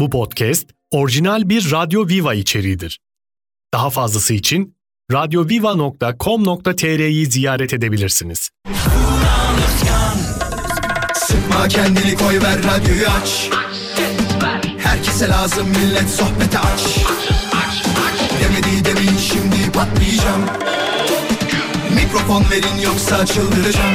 Bu podcast orijinal bir Radyo Viva içeriğidir. Daha fazlası için radyoviva.com.tr'yi ziyaret edebilirsiniz. Sıkma kendini koy ver radyoyu aç Herkese lazım millet sohbete aç Demedi demin şimdi patlayacağım Mikrofon verin yoksa çıldıracağım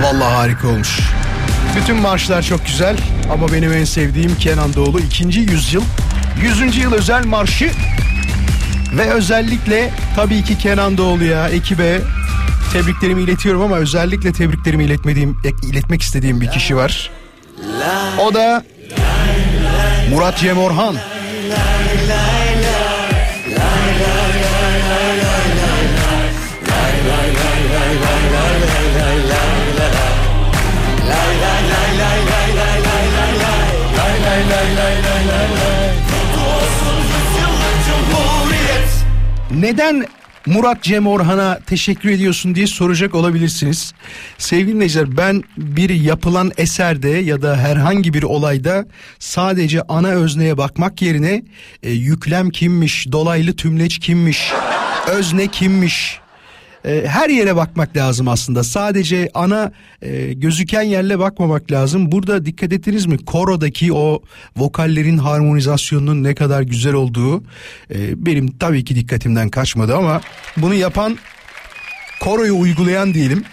Vallahi harika olmuş. Bütün marşlar çok güzel ama benim en sevdiğim Kenan Doğulu 2. yüzyıl 100. yıl özel marşı ve özellikle tabii ki Kenan Doğulu'ya, ekibe tebriklerimi iletiyorum ama özellikle tebriklerimi iletmediğim, iletmek istediğim bir kişi var. O da Murat Cem Orhan. Neden Murat Cem Orhan'a teşekkür ediyorsun diye soracak olabilirsiniz. Sevgili dinleyiciler ben bir yapılan eserde ya da herhangi bir olayda sadece ana özneye bakmak yerine e, yüklem kimmiş, dolaylı tümleç kimmiş, özne kimmiş, e, her yere bakmak lazım aslında. Sadece ana e, gözüken yerle bakmamak lazım. Burada dikkat ettiniz mi? Korodaki o vokallerin harmonizasyonunun ne kadar güzel olduğu e, benim tabii ki dikkatimden kaçmadı ama bunu yapan koroyu uygulayan diyelim.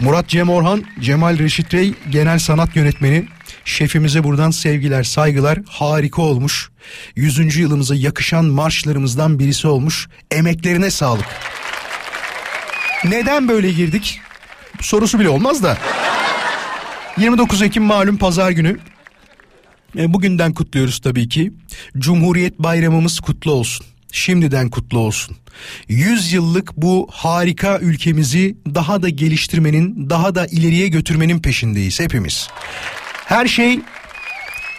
Murat Cem Orhan, Cemal Reşit Rey genel sanat yönetmeni. Şefimize buradan sevgiler, saygılar. Harika olmuş. 100. yılımıza yakışan marşlarımızdan birisi olmuş. Emeklerine sağlık. Neden böyle girdik? Sorusu bile olmaz da. 29 Ekim malum pazar günü. E, bugünden kutluyoruz tabii ki. Cumhuriyet bayramımız kutlu olsun. Şimdiden kutlu olsun. 100 yıllık bu harika ülkemizi daha da geliştirmenin, daha da ileriye götürmenin peşindeyiz hepimiz. Her şey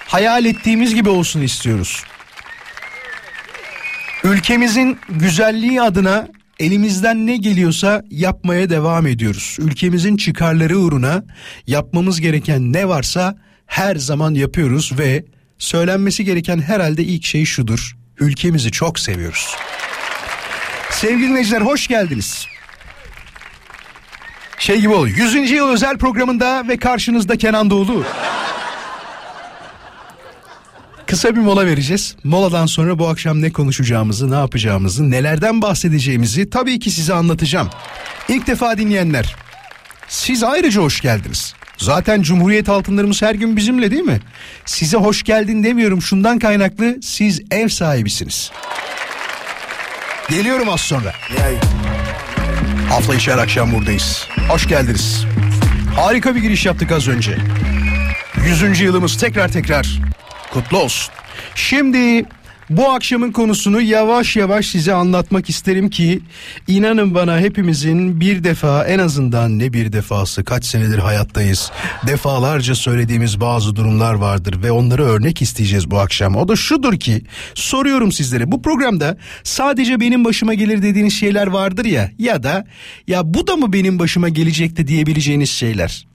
hayal ettiğimiz gibi olsun istiyoruz. Ülkemizin güzelliği adına elimizden ne geliyorsa yapmaya devam ediyoruz. Ülkemizin çıkarları uğruna yapmamız gereken ne varsa her zaman yapıyoruz ve söylenmesi gereken herhalde ilk şey şudur. Ülkemizi çok seviyoruz. Sevgili dinleyiciler hoş geldiniz. Şey gibi oluyor. 100. yıl özel programında ve karşınızda Kenan Doğulu. Kısa bir mola vereceğiz. Moladan sonra bu akşam ne konuşacağımızı, ne yapacağımızı, nelerden bahsedeceğimizi tabii ki size anlatacağım. İlk defa dinleyenler, siz ayrıca hoş geldiniz. Zaten Cumhuriyet altınlarımız her gün bizimle değil mi? Size hoş geldin demiyorum şundan kaynaklı siz ev sahibisiniz. Geliyorum az sonra. Hafta içi her akşam buradayız. Hoş geldiniz. Harika bir giriş yaptık az önce. Yüzüncü yılımız tekrar tekrar kutlu olsun. Şimdi bu akşamın konusunu yavaş yavaş size anlatmak isterim ki inanın bana hepimizin bir defa en azından ne bir defası kaç senedir hayattayız. Defalarca söylediğimiz bazı durumlar vardır ve onları örnek isteyeceğiz bu akşam. O da şudur ki soruyorum sizlere bu programda sadece benim başıma gelir dediğiniz şeyler vardır ya ya da ya bu da mı benim başıma gelecekti diyebileceğiniz şeyler.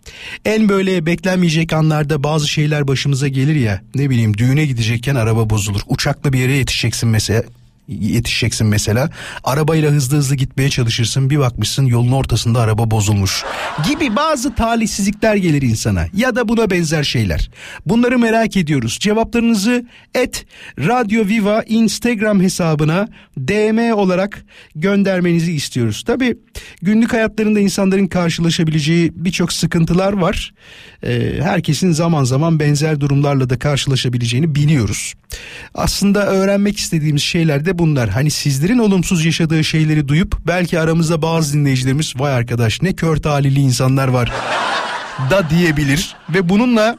En böyle beklenmeyecek anlarda bazı şeyler başımıza gelir ya. Ne bileyim düğüne gidecekken araba bozulur. Uçakla bir yere yetişeceksin mesela yetişeceksin mesela. Arabayla hızlı hızlı gitmeye çalışırsın. Bir bakmışsın yolun ortasında araba bozulmuş. Gibi bazı talihsizlikler gelir insana. Ya da buna benzer şeyler. Bunları merak ediyoruz. Cevaplarınızı et Radyo Viva Instagram hesabına DM olarak göndermenizi istiyoruz. Tabi günlük hayatlarında insanların karşılaşabileceği birçok sıkıntılar var. Ee, herkesin zaman zaman benzer durumlarla da karşılaşabileceğini biliyoruz. Aslında öğrenmek istediğimiz şeyler de bunlar. Hani sizlerin olumsuz yaşadığı şeyleri duyup belki aramızda bazı dinleyicilerimiz vay arkadaş ne kör talihli insanlar var da diyebilir ve bununla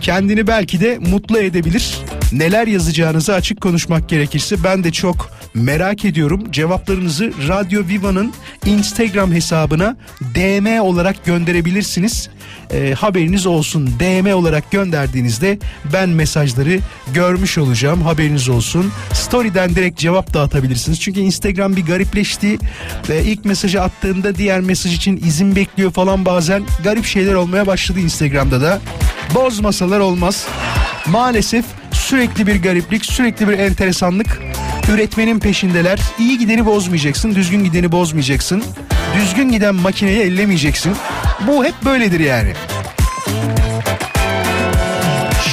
kendini belki de mutlu edebilir. Neler yazacağınızı açık konuşmak gerekirse ben de çok merak ediyorum. Cevaplarınızı Radyo Viva'nın Instagram hesabına DM olarak gönderebilirsiniz. E, haberiniz olsun. DM olarak gönderdiğinizde ben mesajları görmüş olacağım. Haberiniz olsun. Story'den direkt cevap dağıtabilirsiniz. Çünkü Instagram bir garipleşti. Ve ilk mesajı attığında diğer mesaj için izin bekliyor falan bazen. Garip şeyler olmaya başladı Instagram'da da. Bozmasalar olmaz. Maalesef sürekli bir gariplik, sürekli bir enteresanlık üretmenin peşindeler. İyi gideni bozmayacaksın, düzgün gideni bozmayacaksın. Düzgün giden makineyi ellemeyeceksin. Bu hep böyledir yani.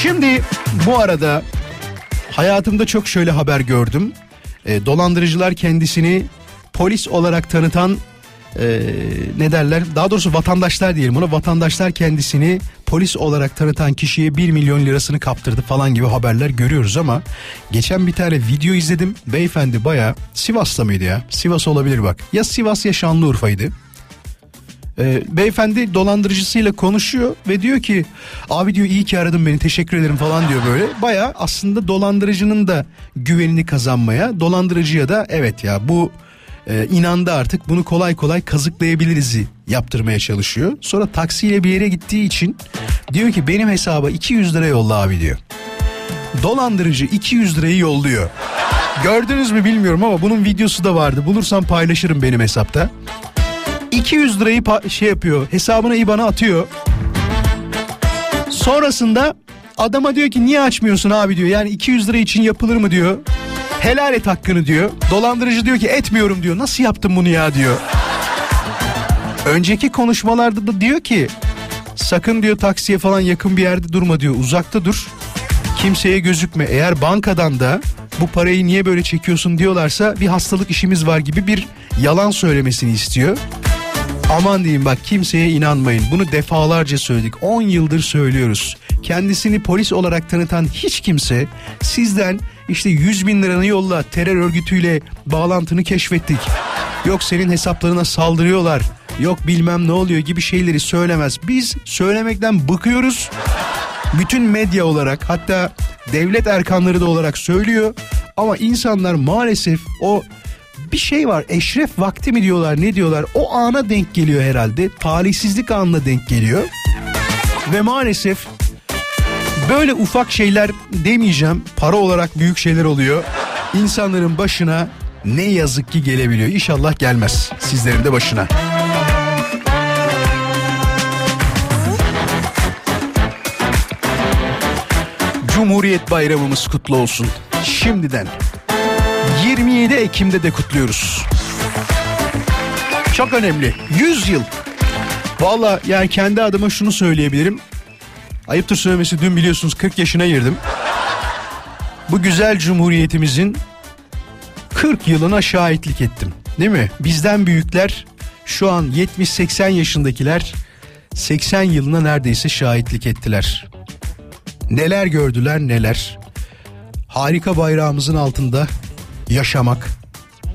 Şimdi bu arada hayatımda çok şöyle haber gördüm. E, dolandırıcılar kendisini polis olarak tanıtan e, ne derler? Daha doğrusu vatandaşlar diyelim ona vatandaşlar kendisini polis olarak tanıtan kişiye 1 milyon lirasını kaptırdı falan gibi haberler görüyoruz ama geçen bir tane video izledim. Beyefendi baya Sivas'ta mıydı ya? Sivas olabilir bak. Ya Sivas ya Şanlıurfa'ydı. Ee, beyefendi dolandırıcısıyla konuşuyor ve diyor ki abi diyor iyi ki aradın beni teşekkür ederim falan diyor böyle. Baya aslında dolandırıcının da güvenini kazanmaya dolandırıcıya da evet ya bu e, inandı artık bunu kolay kolay kazıklayabiliriz'i yaptırmaya çalışıyor. Sonra taksiyle bir yere gittiği için diyor ki benim hesaba 200 lira yolla abi diyor. Dolandırıcı 200 lirayı yolluyor. Gördünüz mü bilmiyorum ama bunun videosu da vardı. Bulursam paylaşırım benim hesapta. 200 lirayı şey yapıyor hesabına IBAN'a atıyor. Sonrasında adama diyor ki niye açmıyorsun abi diyor. Yani 200 lira için yapılır mı diyor. Helal et hakkını diyor. Dolandırıcı diyor ki etmiyorum diyor. Nasıl yaptın bunu ya diyor. Önceki konuşmalarda da diyor ki sakın diyor taksiye falan yakın bir yerde durma diyor. Uzakta dur. Kimseye gözükme. Eğer bankadan da bu parayı niye böyle çekiyorsun diyorlarsa bir hastalık işimiz var gibi bir yalan söylemesini istiyor. Aman diyeyim bak kimseye inanmayın. Bunu defalarca söyledik. 10 yıldır söylüyoruz. Kendisini polis olarak tanıtan hiç kimse sizden işte 100 bin liranı yolla terör örgütüyle bağlantını keşfettik. Yok senin hesaplarına saldırıyorlar. Yok bilmem ne oluyor gibi şeyleri söylemez. Biz söylemekten bıkıyoruz. Bütün medya olarak hatta devlet erkanları da olarak söylüyor. Ama insanlar maalesef o bir şey var. Eşref vakti mi diyorlar ne diyorlar? O ana denk geliyor herhalde. Talihsizlik anına denk geliyor. Ve maalesef böyle ufak şeyler demeyeceğim. Para olarak büyük şeyler oluyor. İnsanların başına ne yazık ki gelebiliyor. İnşallah gelmez sizlerin de başına. Cumhuriyet Bayramımız kutlu olsun. Şimdiden 27 Ekim'de de kutluyoruz. Çok önemli. 100 yıl. Valla yani kendi adıma şunu söyleyebilirim. Ayıptır söylemesi dün biliyorsunuz 40 yaşına girdim. Bu güzel cumhuriyetimizin 40 yılına şahitlik ettim. Değil mi? Bizden büyükler şu an 70-80 yaşındakiler 80 yılına neredeyse şahitlik ettiler. Neler gördüler neler. Harika bayrağımızın altında yaşamak,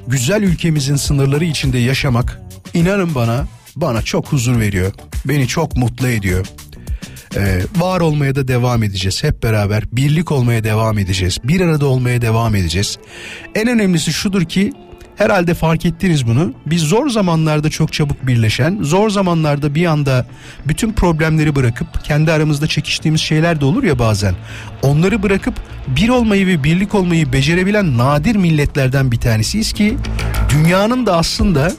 güzel ülkemizin sınırları içinde yaşamak inanın bana bana çok huzur veriyor. Beni çok mutlu ediyor. Ee, var olmaya da devam edeceğiz hep beraber. Birlik olmaya devam edeceğiz. Bir arada olmaya devam edeceğiz. En önemlisi şudur ki Herhalde fark ettiniz bunu. Biz zor zamanlarda çok çabuk birleşen, zor zamanlarda bir anda bütün problemleri bırakıp kendi aramızda çekiştiğimiz şeyler de olur ya bazen. Onları bırakıp bir olmayı ve birlik olmayı becerebilen nadir milletlerden bir tanesiyiz ki dünyanın da aslında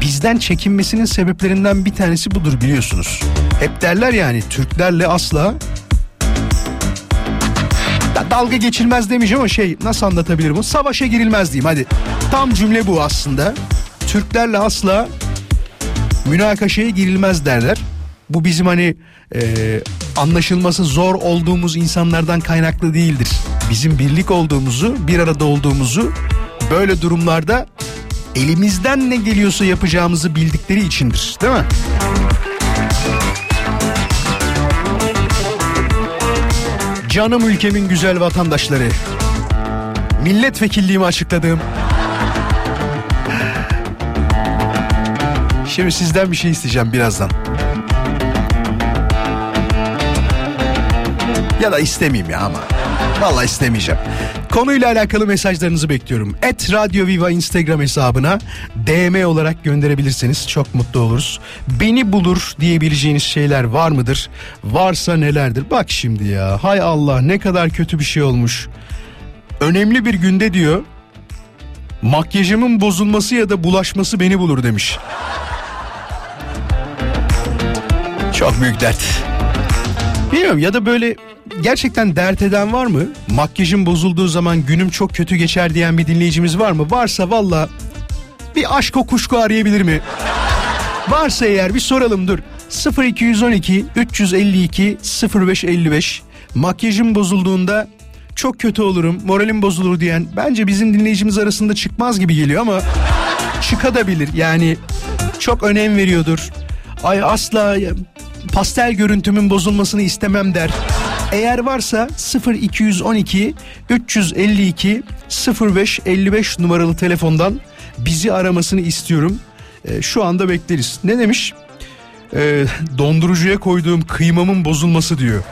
bizden çekinmesinin sebeplerinden bir tanesi budur biliyorsunuz. Hep derler yani Türklerle asla dalga geçilmez demeyeceğim ama şey nasıl anlatabilirim? Savaşa girilmez diyeyim hadi. Tam cümle bu aslında. Türklerle asla münakaşaya girilmez derler. Bu bizim hani e, anlaşılması zor olduğumuz insanlardan kaynaklı değildir. Bizim birlik olduğumuzu, bir arada olduğumuzu böyle durumlarda elimizden ne geliyorsa yapacağımızı bildikleri içindir. Değil mi? Canım ülkemin güzel vatandaşları. milletvekilliğimi açıkladığım Şimdi sizden bir şey isteyeceğim birazdan. Ya da istemeyeyim ya ama. Vallahi istemeyeceğim. Konuyla alakalı mesajlarınızı bekliyorum. Et Radio Viva Instagram hesabına DM olarak gönderebilirseniz çok mutlu oluruz. Beni bulur diyebileceğiniz şeyler var mıdır? Varsa nelerdir? Bak şimdi ya hay Allah ne kadar kötü bir şey olmuş. Önemli bir günde diyor makyajımın bozulması ya da bulaşması beni bulur demiş. Çok büyük dert. Bilmiyorum ya da böyle gerçekten dert eden var mı? Makyajım bozulduğu zaman günüm çok kötü geçer diyen bir dinleyicimiz var mı? Varsa valla bir aşk o kuşku arayabilir mi? Varsa eğer bir soralım dur. 0212 352 0555 makyajım bozulduğunda çok kötü olurum, moralim bozulur diyen bence bizim dinleyicimiz arasında çıkmaz gibi geliyor ama çıkabilir. Yani çok önem veriyordur. Ay asla pastel görüntümün bozulmasını istemem der. Eğer varsa 0212 352 0555 numaralı telefondan bizi aramasını istiyorum. E, şu anda bekleriz. Ne demiş? E, dondurucuya koyduğum kıymamın bozulması diyor.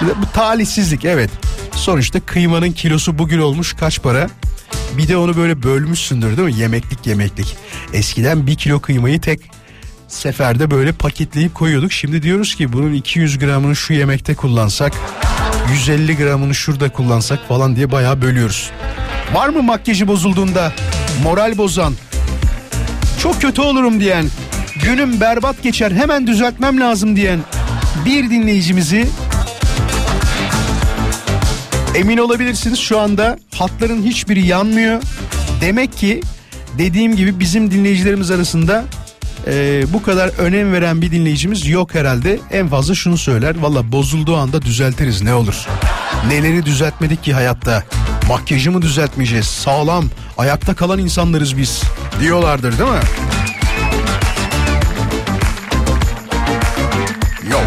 Bu talihsizlik evet. Sonuçta kıymanın kilosu bugün olmuş kaç para? Bir de onu böyle bölmüşsündür değil mi? Yemeklik yemeklik. Eskiden bir kilo kıymayı tek seferde böyle paketleyip koyuyorduk. Şimdi diyoruz ki bunun 200 gramını şu yemekte kullansak, 150 gramını şurada kullansak falan diye bayağı bölüyoruz. Var mı makyajı bozulduğunda moral bozan, çok kötü olurum diyen, günüm berbat geçer hemen düzeltmem lazım diyen bir dinleyicimizi emin olabilirsiniz şu anda hatların hiçbiri yanmıyor. Demek ki dediğim gibi bizim dinleyicilerimiz arasında e, bu kadar önem veren bir dinleyicimiz yok herhalde. En fazla şunu söyler. Valla bozulduğu anda düzeltiriz ne olur. Neleri düzeltmedik ki hayatta. Makyajı mı düzeltmeyeceğiz? Sağlam, ayakta kalan insanlarız biz. Diyorlardır değil mi? Yo,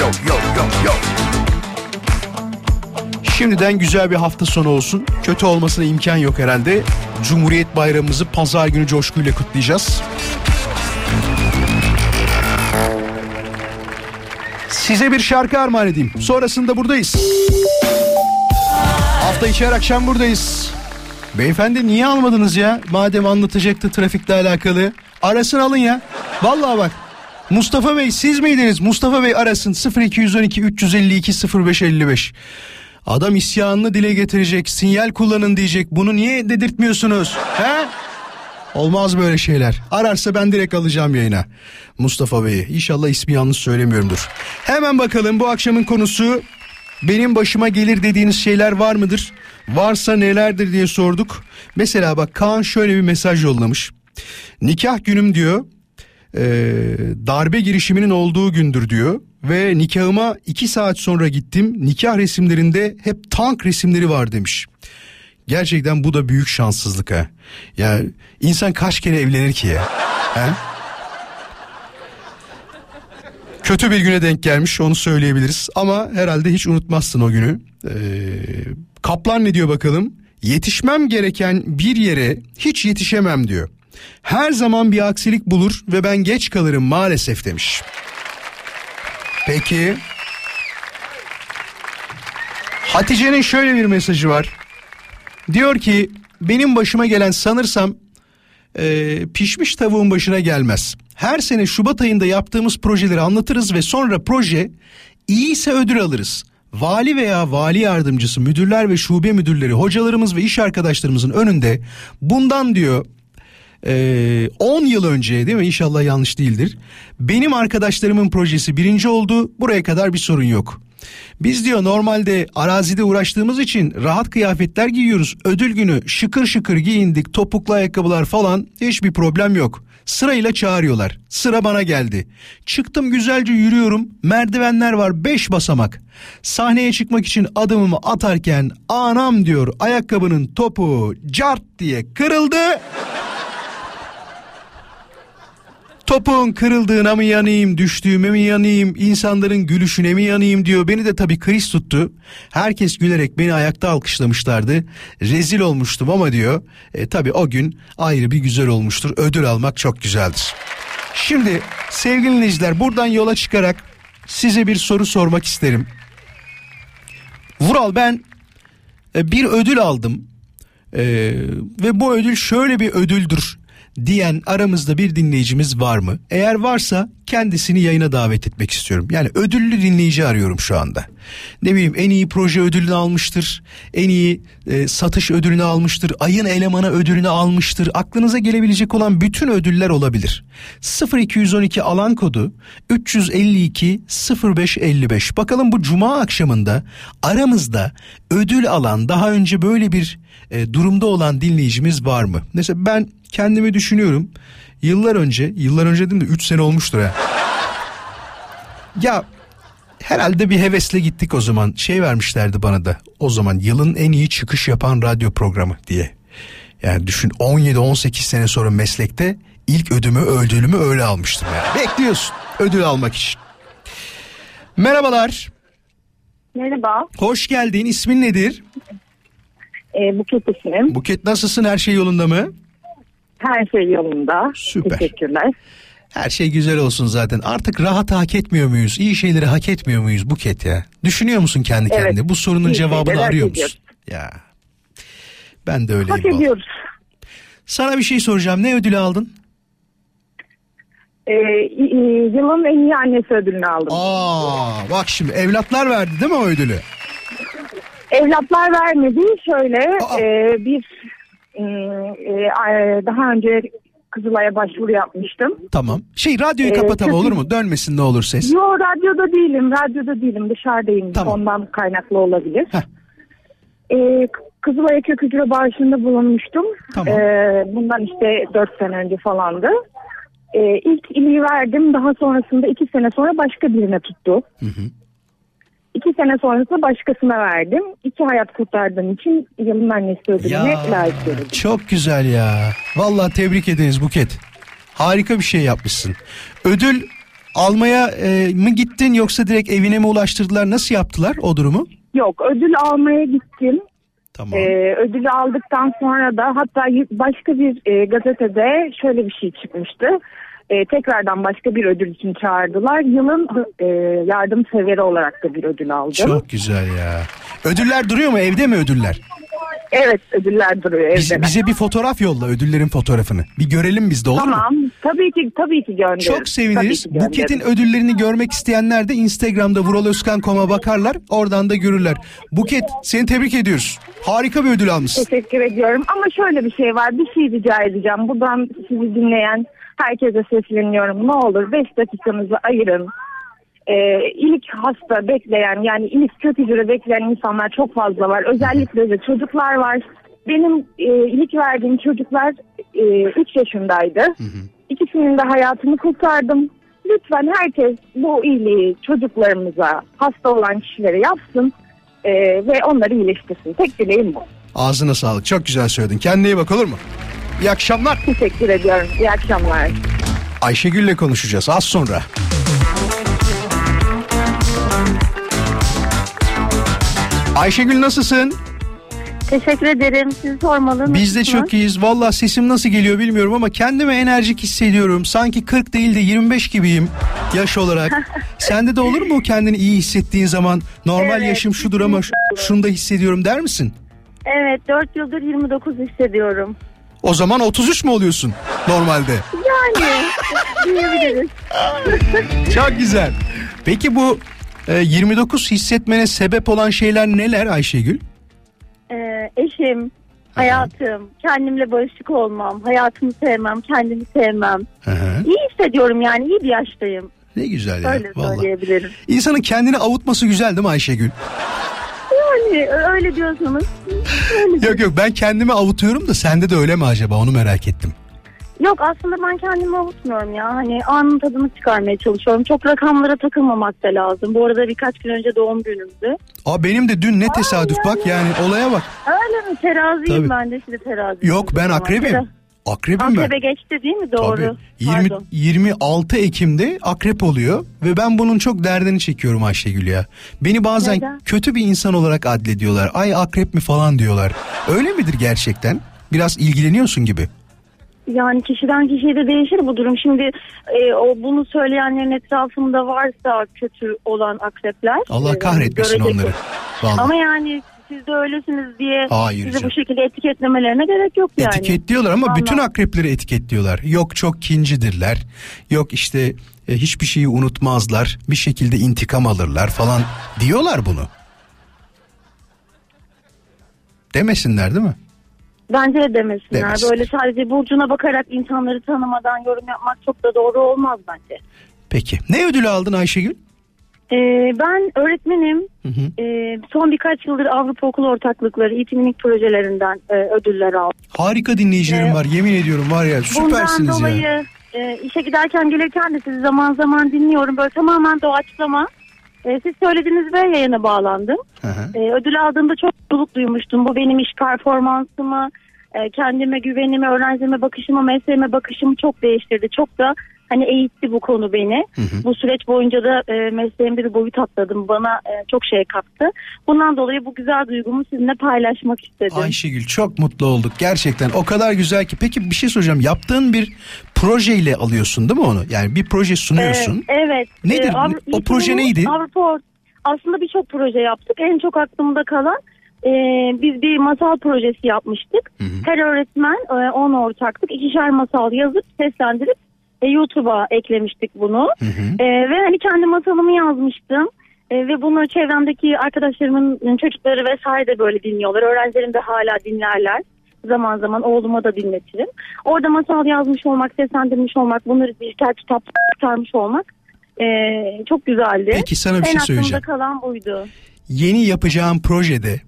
yo, yo, yo, yo. Şimdiden güzel bir hafta sonu olsun. Kötü olmasına imkan yok herhalde. Cumhuriyet Bayramımızı pazar günü coşkuyla kutlayacağız. Size bir şarkı armağan edeyim. Sonrasında buradayız. Hafta içi her akşam buradayız. Beyefendi niye almadınız ya? Madem anlatacaktı trafikle alakalı. Arasın alın ya. Vallahi bak. Mustafa Bey siz miydiniz? Mustafa Bey arasın 0212 352 0555. Adam isyanını dile getirecek, sinyal kullanın diyecek. Bunu niye dedirtmiyorsunuz? He? Olmaz böyle şeyler. Ararsa ben direkt alacağım yayına. Mustafa Bey'i. İnşallah ismi yanlış söylemiyorumdur. Hemen bakalım bu akşamın konusu benim başıma gelir dediğiniz şeyler var mıdır? Varsa nelerdir diye sorduk. Mesela bak Kaan şöyle bir mesaj yollamış. Nikah günüm diyor e, darbe girişiminin olduğu gündür diyor. Ve nikahıma iki saat sonra gittim. Nikah resimlerinde hep tank resimleri var demiş. Gerçekten bu da büyük şanssızlık ha. Ya insan kaç kere evlenir ki ya? He? Kötü bir güne denk gelmiş onu söyleyebiliriz. Ama herhalde hiç unutmazsın o günü. Ee, Kaplan ne diyor bakalım? Yetişmem gereken bir yere hiç yetişemem diyor. Her zaman bir aksilik bulur ve ben geç kalırım maalesef demiş. Peki. Hatice'nin şöyle bir mesajı var. Diyor ki benim başıma gelen sanırsam e, pişmiş tavuğun başına gelmez. Her sene Şubat ayında yaptığımız projeleri anlatırız ve sonra proje iyiyse ödül alırız. Vali veya vali yardımcısı, müdürler ve şube müdürleri, hocalarımız ve iş arkadaşlarımızın önünde bundan diyor 10 ee, yıl önce değil mi inşallah yanlış değildir. Benim arkadaşlarımın projesi birinci oldu buraya kadar bir sorun yok. Biz diyor normalde arazide uğraştığımız için rahat kıyafetler giyiyoruz. Ödül günü şıkır şıkır giyindik topuklu ayakkabılar falan hiçbir problem yok. Sırayla çağırıyorlar. Sıra bana geldi. Çıktım güzelce yürüyorum. Merdivenler var beş basamak. Sahneye çıkmak için adımımı atarken anam diyor ayakkabının topu cart diye kırıldı. Topun kırıldığına mı yanayım, düştüğüme mi yanayım, insanların gülüşüne mi yanayım diyor. Beni de tabii kriz tuttu. Herkes gülerek beni ayakta alkışlamışlardı. Rezil olmuştum ama diyor. E, tabii o gün ayrı bir güzel olmuştur. Ödül almak çok güzeldir. Şimdi sevgili dinleyiciler buradan yola çıkarak size bir soru sormak isterim. Vural ben e, bir ödül aldım. Ee, ve bu ödül şöyle bir ödüldür diyen aramızda bir dinleyicimiz var mı? Eğer varsa kendisini yayına davet etmek istiyorum. Yani ödüllü dinleyici arıyorum şu anda. Ne bileyim en iyi proje ödülünü almıştır. En iyi e, satış ödülünü almıştır. Ayın elemanı ödülünü almıştır. Aklınıza gelebilecek olan bütün ödüller olabilir. 0212 alan kodu 352 0555. Bakalım bu cuma akşamında aramızda ödül alan daha önce böyle bir e, durumda olan dinleyicimiz var mı? Mesela ben kendimi düşünüyorum. Yıllar önce, yıllar önce değil de 3 sene olmuştur ha. Ya herhalde bir hevesle gittik o zaman. Şey vermişlerdi bana da o zaman yılın en iyi çıkış yapan radyo programı diye. Yani düşün 17-18 sene sonra meslekte ilk ödümü ödülümü öyle almıştım yani. Bekliyorsun ödül almak için. Merhabalar. Merhaba, Hoş geldin. İsmin nedir? e, Buket ismim. Buket nasılsın? Her şey yolunda mı? Her şey yolunda. Süper. Teşekkürler. Her şey güzel olsun zaten. Artık rahat hak etmiyor muyuz? İyi şeyleri hak etmiyor muyuz Buket ya? Düşünüyor musun kendi Evet. kendine? Bu sorunun İyi cevabını arıyor musun? ediyoruz. Ya. Ben de öyleyim. Hak ediyoruz. Sana bir şey soracağım. Ne ödülü aldın? E, y- yılın en iyi annesi ödülünü aldım. Aa, bak şimdi evlatlar verdi değil mi o ödülü? Evlatlar vermedi. Şöyle Aa. e, bir daha önce Kızılay'a başvuru yapmıştım. Tamam. Şey radyoyu Ee, kapat ama çok olur mu? Dönmesin ne olur ses. Yo radyoda değilim, radyoda değilim, dışarıdayım. Tamam. Ondan kaynaklı olabilir. Heh. Ee, Kızılay'a kök hücre bağışında bulunmuştum. Tamam. Ee, bundan işte dört sene önce falandı. Ee, ilk iliği verdim. Daha sonrasında iki sene sonra başka birine tuttu. Hı hı. İki sene sonrasında başkasına verdim. İki hayat kurtardığım için yılın annesi ödülüne layık görüldüm. çok güzel ya. Vallahi tebrik ederiz Buket. Harika bir şey yapmışsın. Ödül almaya e, mı gittin yoksa direkt evine mi ulaştırdılar? Nasıl yaptılar o durumu? Yok ödül almaya gittim. Tamam. Ee, ödülü aldıktan sonra da hatta başka bir e, gazetede şöyle bir şey çıkmıştı. Ee, tekrardan başka bir ödül için çağırdılar. Yılın e, yardımseveri olarak da bir ödül aldım. Çok güzel ya. Ödüller duruyor mu? Evde mi ödüller? Evet ödüller duruyor evde. Bize, bize bir fotoğraf yolla ödüllerin fotoğrafını. Bir görelim biz de olur mu? Tamam tabii ki tabii ki gönderirim. Çok seviniriz. Buket'in ödüllerini görmek isteyenler de Instagram'da vuraloskan.com'a bakarlar. Oradan da görürler. Buket seni tebrik ediyoruz. Harika bir ödül almışsın. Teşekkür ediyorum ama şöyle bir şey var bir şey rica edeceğim. Buradan sizi dinleyen herkese sesleniyorum. Ne olur 5 dakikanızı ayırın. Ee, ilk hasta bekleyen yani ilk hücre bekleyen insanlar çok fazla var. Özellikle de çocuklar var. Benim e, ilk verdiğim çocuklar 3 yaşındaydı. İkisinin de hayatını kurtardım. Lütfen herkes bu iyiliği çocuklarımıza, hasta olan kişilere yapsın e, ve onları iyileştirsin. Tek dileğim bu. Ağzına sağlık. Çok güzel söyledin. Kendine iyi bak olur mu? İyi akşamlar. Teşekkür ediyorum. İyi akşamlar. Ayşegül'le konuşacağız az sonra. Ayşegül nasılsın? Teşekkür ederim. Sizi sormalı. Biz de çok iyiyiz. Valla sesim nasıl geliyor bilmiyorum ama kendimi enerjik hissediyorum. Sanki 40 değil de 25 gibiyim yaş olarak. Sende de olur mu kendini iyi hissettiğin zaman normal Evet, yaşım şudur ama şunu da hissediyorum der misin? Evet 4 yıldır 29 hissediyorum. O zaman 33 mü oluyorsun normalde? Yani diyebiliriz. Çok güzel. Peki bu e, 29 hissetmene sebep olan şeyler neler Ayşegül? Ee, eşim, hayatım, kendimle barışık olmam, hayatımı sevmem, kendimi sevmem. Hı hı. İyi hissediyorum yani iyi bir yaştayım. Ne güzel ya. Öyle Vallahi. söyleyebilirim. İnsanın kendini avutması güzel değil mi Ayşegül? Yani öyle diyorsanız öyle. Yok yok ben kendimi avutuyorum da sende de öyle mi acaba onu merak ettim. Yok aslında ben kendimi avutmuyorum ya. Hani anın tadını çıkarmaya çalışıyorum. Çok rakamlara takılmamak da lazım. Bu arada birkaç gün önce doğum günümdü. Aa benim de dün ne tesadüf bak yani olaya bak. Öyle mi? Teraziyim Tabii. ben de şimdi teraziyim. Yok ben akrebim. tera- Akrebim ben. Akrebe geçti değil mi? Doğru. Tabii. 20, Pardon. 26 Ekim'de akrep oluyor ve ben bunun çok derdini çekiyorum Ayşegül ya. Beni bazen Neden? kötü bir insan olarak adlediyorlar. Ay akrep mi falan diyorlar. Öyle midir gerçekten? Biraz ilgileniyorsun gibi. Yani kişiden kişiye de değişir bu durum. Şimdi e, o bunu söyleyenlerin etrafında varsa kötü olan akrepler. Allah e, kahretmesin görecek onları. Vallahi. Ama yani siz de öylesiniz diye Hayır sizi canım. bu şekilde etiketlemelerine gerek yok yani. Etiketliyorlar ama Vallahi. bütün akrepleri etiketliyorlar. Yok çok kincidirler. Yok işte e, hiçbir şeyi unutmazlar. Bir şekilde intikam alırlar falan diyorlar bunu. Demesinler değil mi? Bence de demesinler. Demesinler. Böyle sadece burcuna bakarak insanları tanımadan yorum yapmak çok da doğru olmaz bence. Peki. Ne ödülü aldın Ayşegül? Ee, ben öğretmenim. Hı hı. Ee, son birkaç yıldır Avrupa Okul Ortaklıkları, eğitimlik projelerinden e, ödüller aldım. Harika dinleyicilerim Ee, var. Yemin ediyorum var ya süpersiniz Bundan dolayı ya. e, işe giderken gelirken de sizi zaman zaman dinliyorum. Böyle tamamen doğaçlama. E, siz söylediniz ve yayına bağlandım. Hı hı. E, ödül aldığımda çok mutluluk duymuştum. Bu benim iş performansımı, kendime güvenimi, öğrencime bakışımı, mesleğime bakışımı çok değiştirdi. Çok da hani eğitti bu konu beni. Bu süreç boyunca da e, mesleğimde bir boyut atladım. Bana e, çok şey kattı. Bundan dolayı bu güzel duygumu sizinle paylaşmak istedim. Ayşegül çok mutlu olduk gerçekten. O kadar güzel ki. Peki bir şey soracağım. Yaptığın bir projeyle alıyorsun değil mi onu? Yani bir proje sunuyorsun. Ee, evet. Nedir? Avru- O proje neydi? Avrupa aslında birçok proje yaptık. En çok aklımda kalan e, biz bir masal projesi yapmıştık. Her öğretmen 10 ortaklık ikişer masal yazıp seslendirip e, YouTube'a eklemiştik bunu. E, ve hani kendi masalımı yazmıştım. E, ve bunu çevremdeki arkadaşlarımın çocukları vesaire de böyle dinliyorlar. Öğrencilerim de hala dinlerler. Zaman zaman oğluma da dinletirim. Orada masal yazmış olmak, seslendirmiş olmak, bunları dijital kitap çıkarmış olmak e, çok güzeldi. Peki sana bir en şey söyleyeceğim. kalan buydu. Yeni yapacağım projede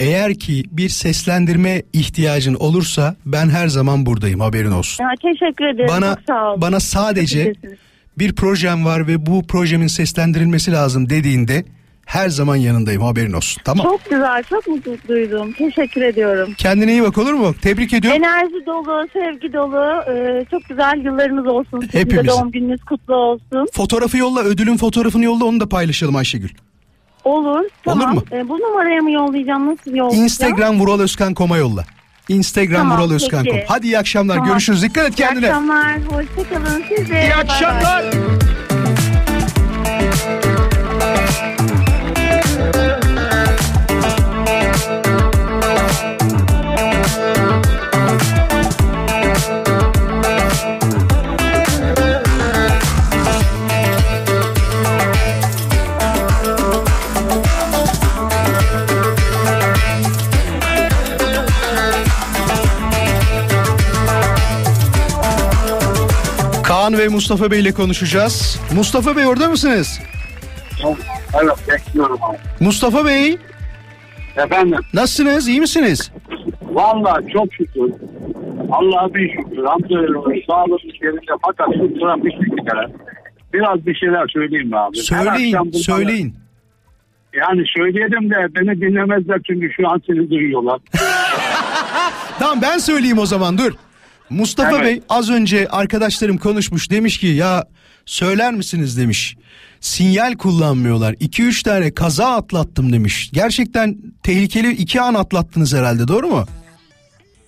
eğer ki bir seslendirme ihtiyacın olursa ben her zaman buradayım haberin olsun. Ya, teşekkür ederim. Bana çok sağ olun. bana sadece bir projem var ve bu projemin seslendirilmesi lazım dediğinde her zaman yanındayım haberin olsun. Tamam. Çok güzel, çok mutlu duydum. Teşekkür ediyorum. Kendine iyi bak olur mu? Tebrik ediyorum. Enerji dolu, sevgi dolu, e, çok güzel yıllarınız olsun. Sizin de Hepimizin. doğum gününüz kutlu olsun. Fotoğrafı yolla, ödülün fotoğrafını yolla onu da paylaşalım Ayşegül. Olur, tamam. mu? E, bu numaraya mı yollayacağım, nasıl yollayacağım? Instagram Vural Özkan Kom'a yolla. Instagram Tamam, Vural Özkan peki. Kom. Hadi iyi akşamlar. Tamam. Görüşürüz. Dikkat et İyi kendine. akşamlar, hoşçakalın. Siz de. İyi Bay bay. akşamlar. Kaan ve Mustafa Bey ile konuşacağız. Mustafa Bey orada mısınız? Evet bekliyorum abi. Mustafa Bey Efendim nasılsınız? İyi misiniz? valla çok şükür. Allah'a bir şükür. Hamdolsun sağlık yerinde fakat şu trafik bir kere. Biraz bir şeyler söyleyeyim mi abi? Her Söyleyin, akşam bunları- söyleyin. Yani söyleyelim de beni dinlemezler çünkü şu an seni duyuyorlar. Tamam ben söyleyeyim o zaman dur. Mustafa Evet. Bey az önce arkadaşlarım konuşmuş demiş ki ya söyler misiniz demiş. Sinyal kullanmıyorlar. 2-3 tane kaza atlattım demiş. Gerçekten tehlikeli iki an atlattınız herhalde doğru mu?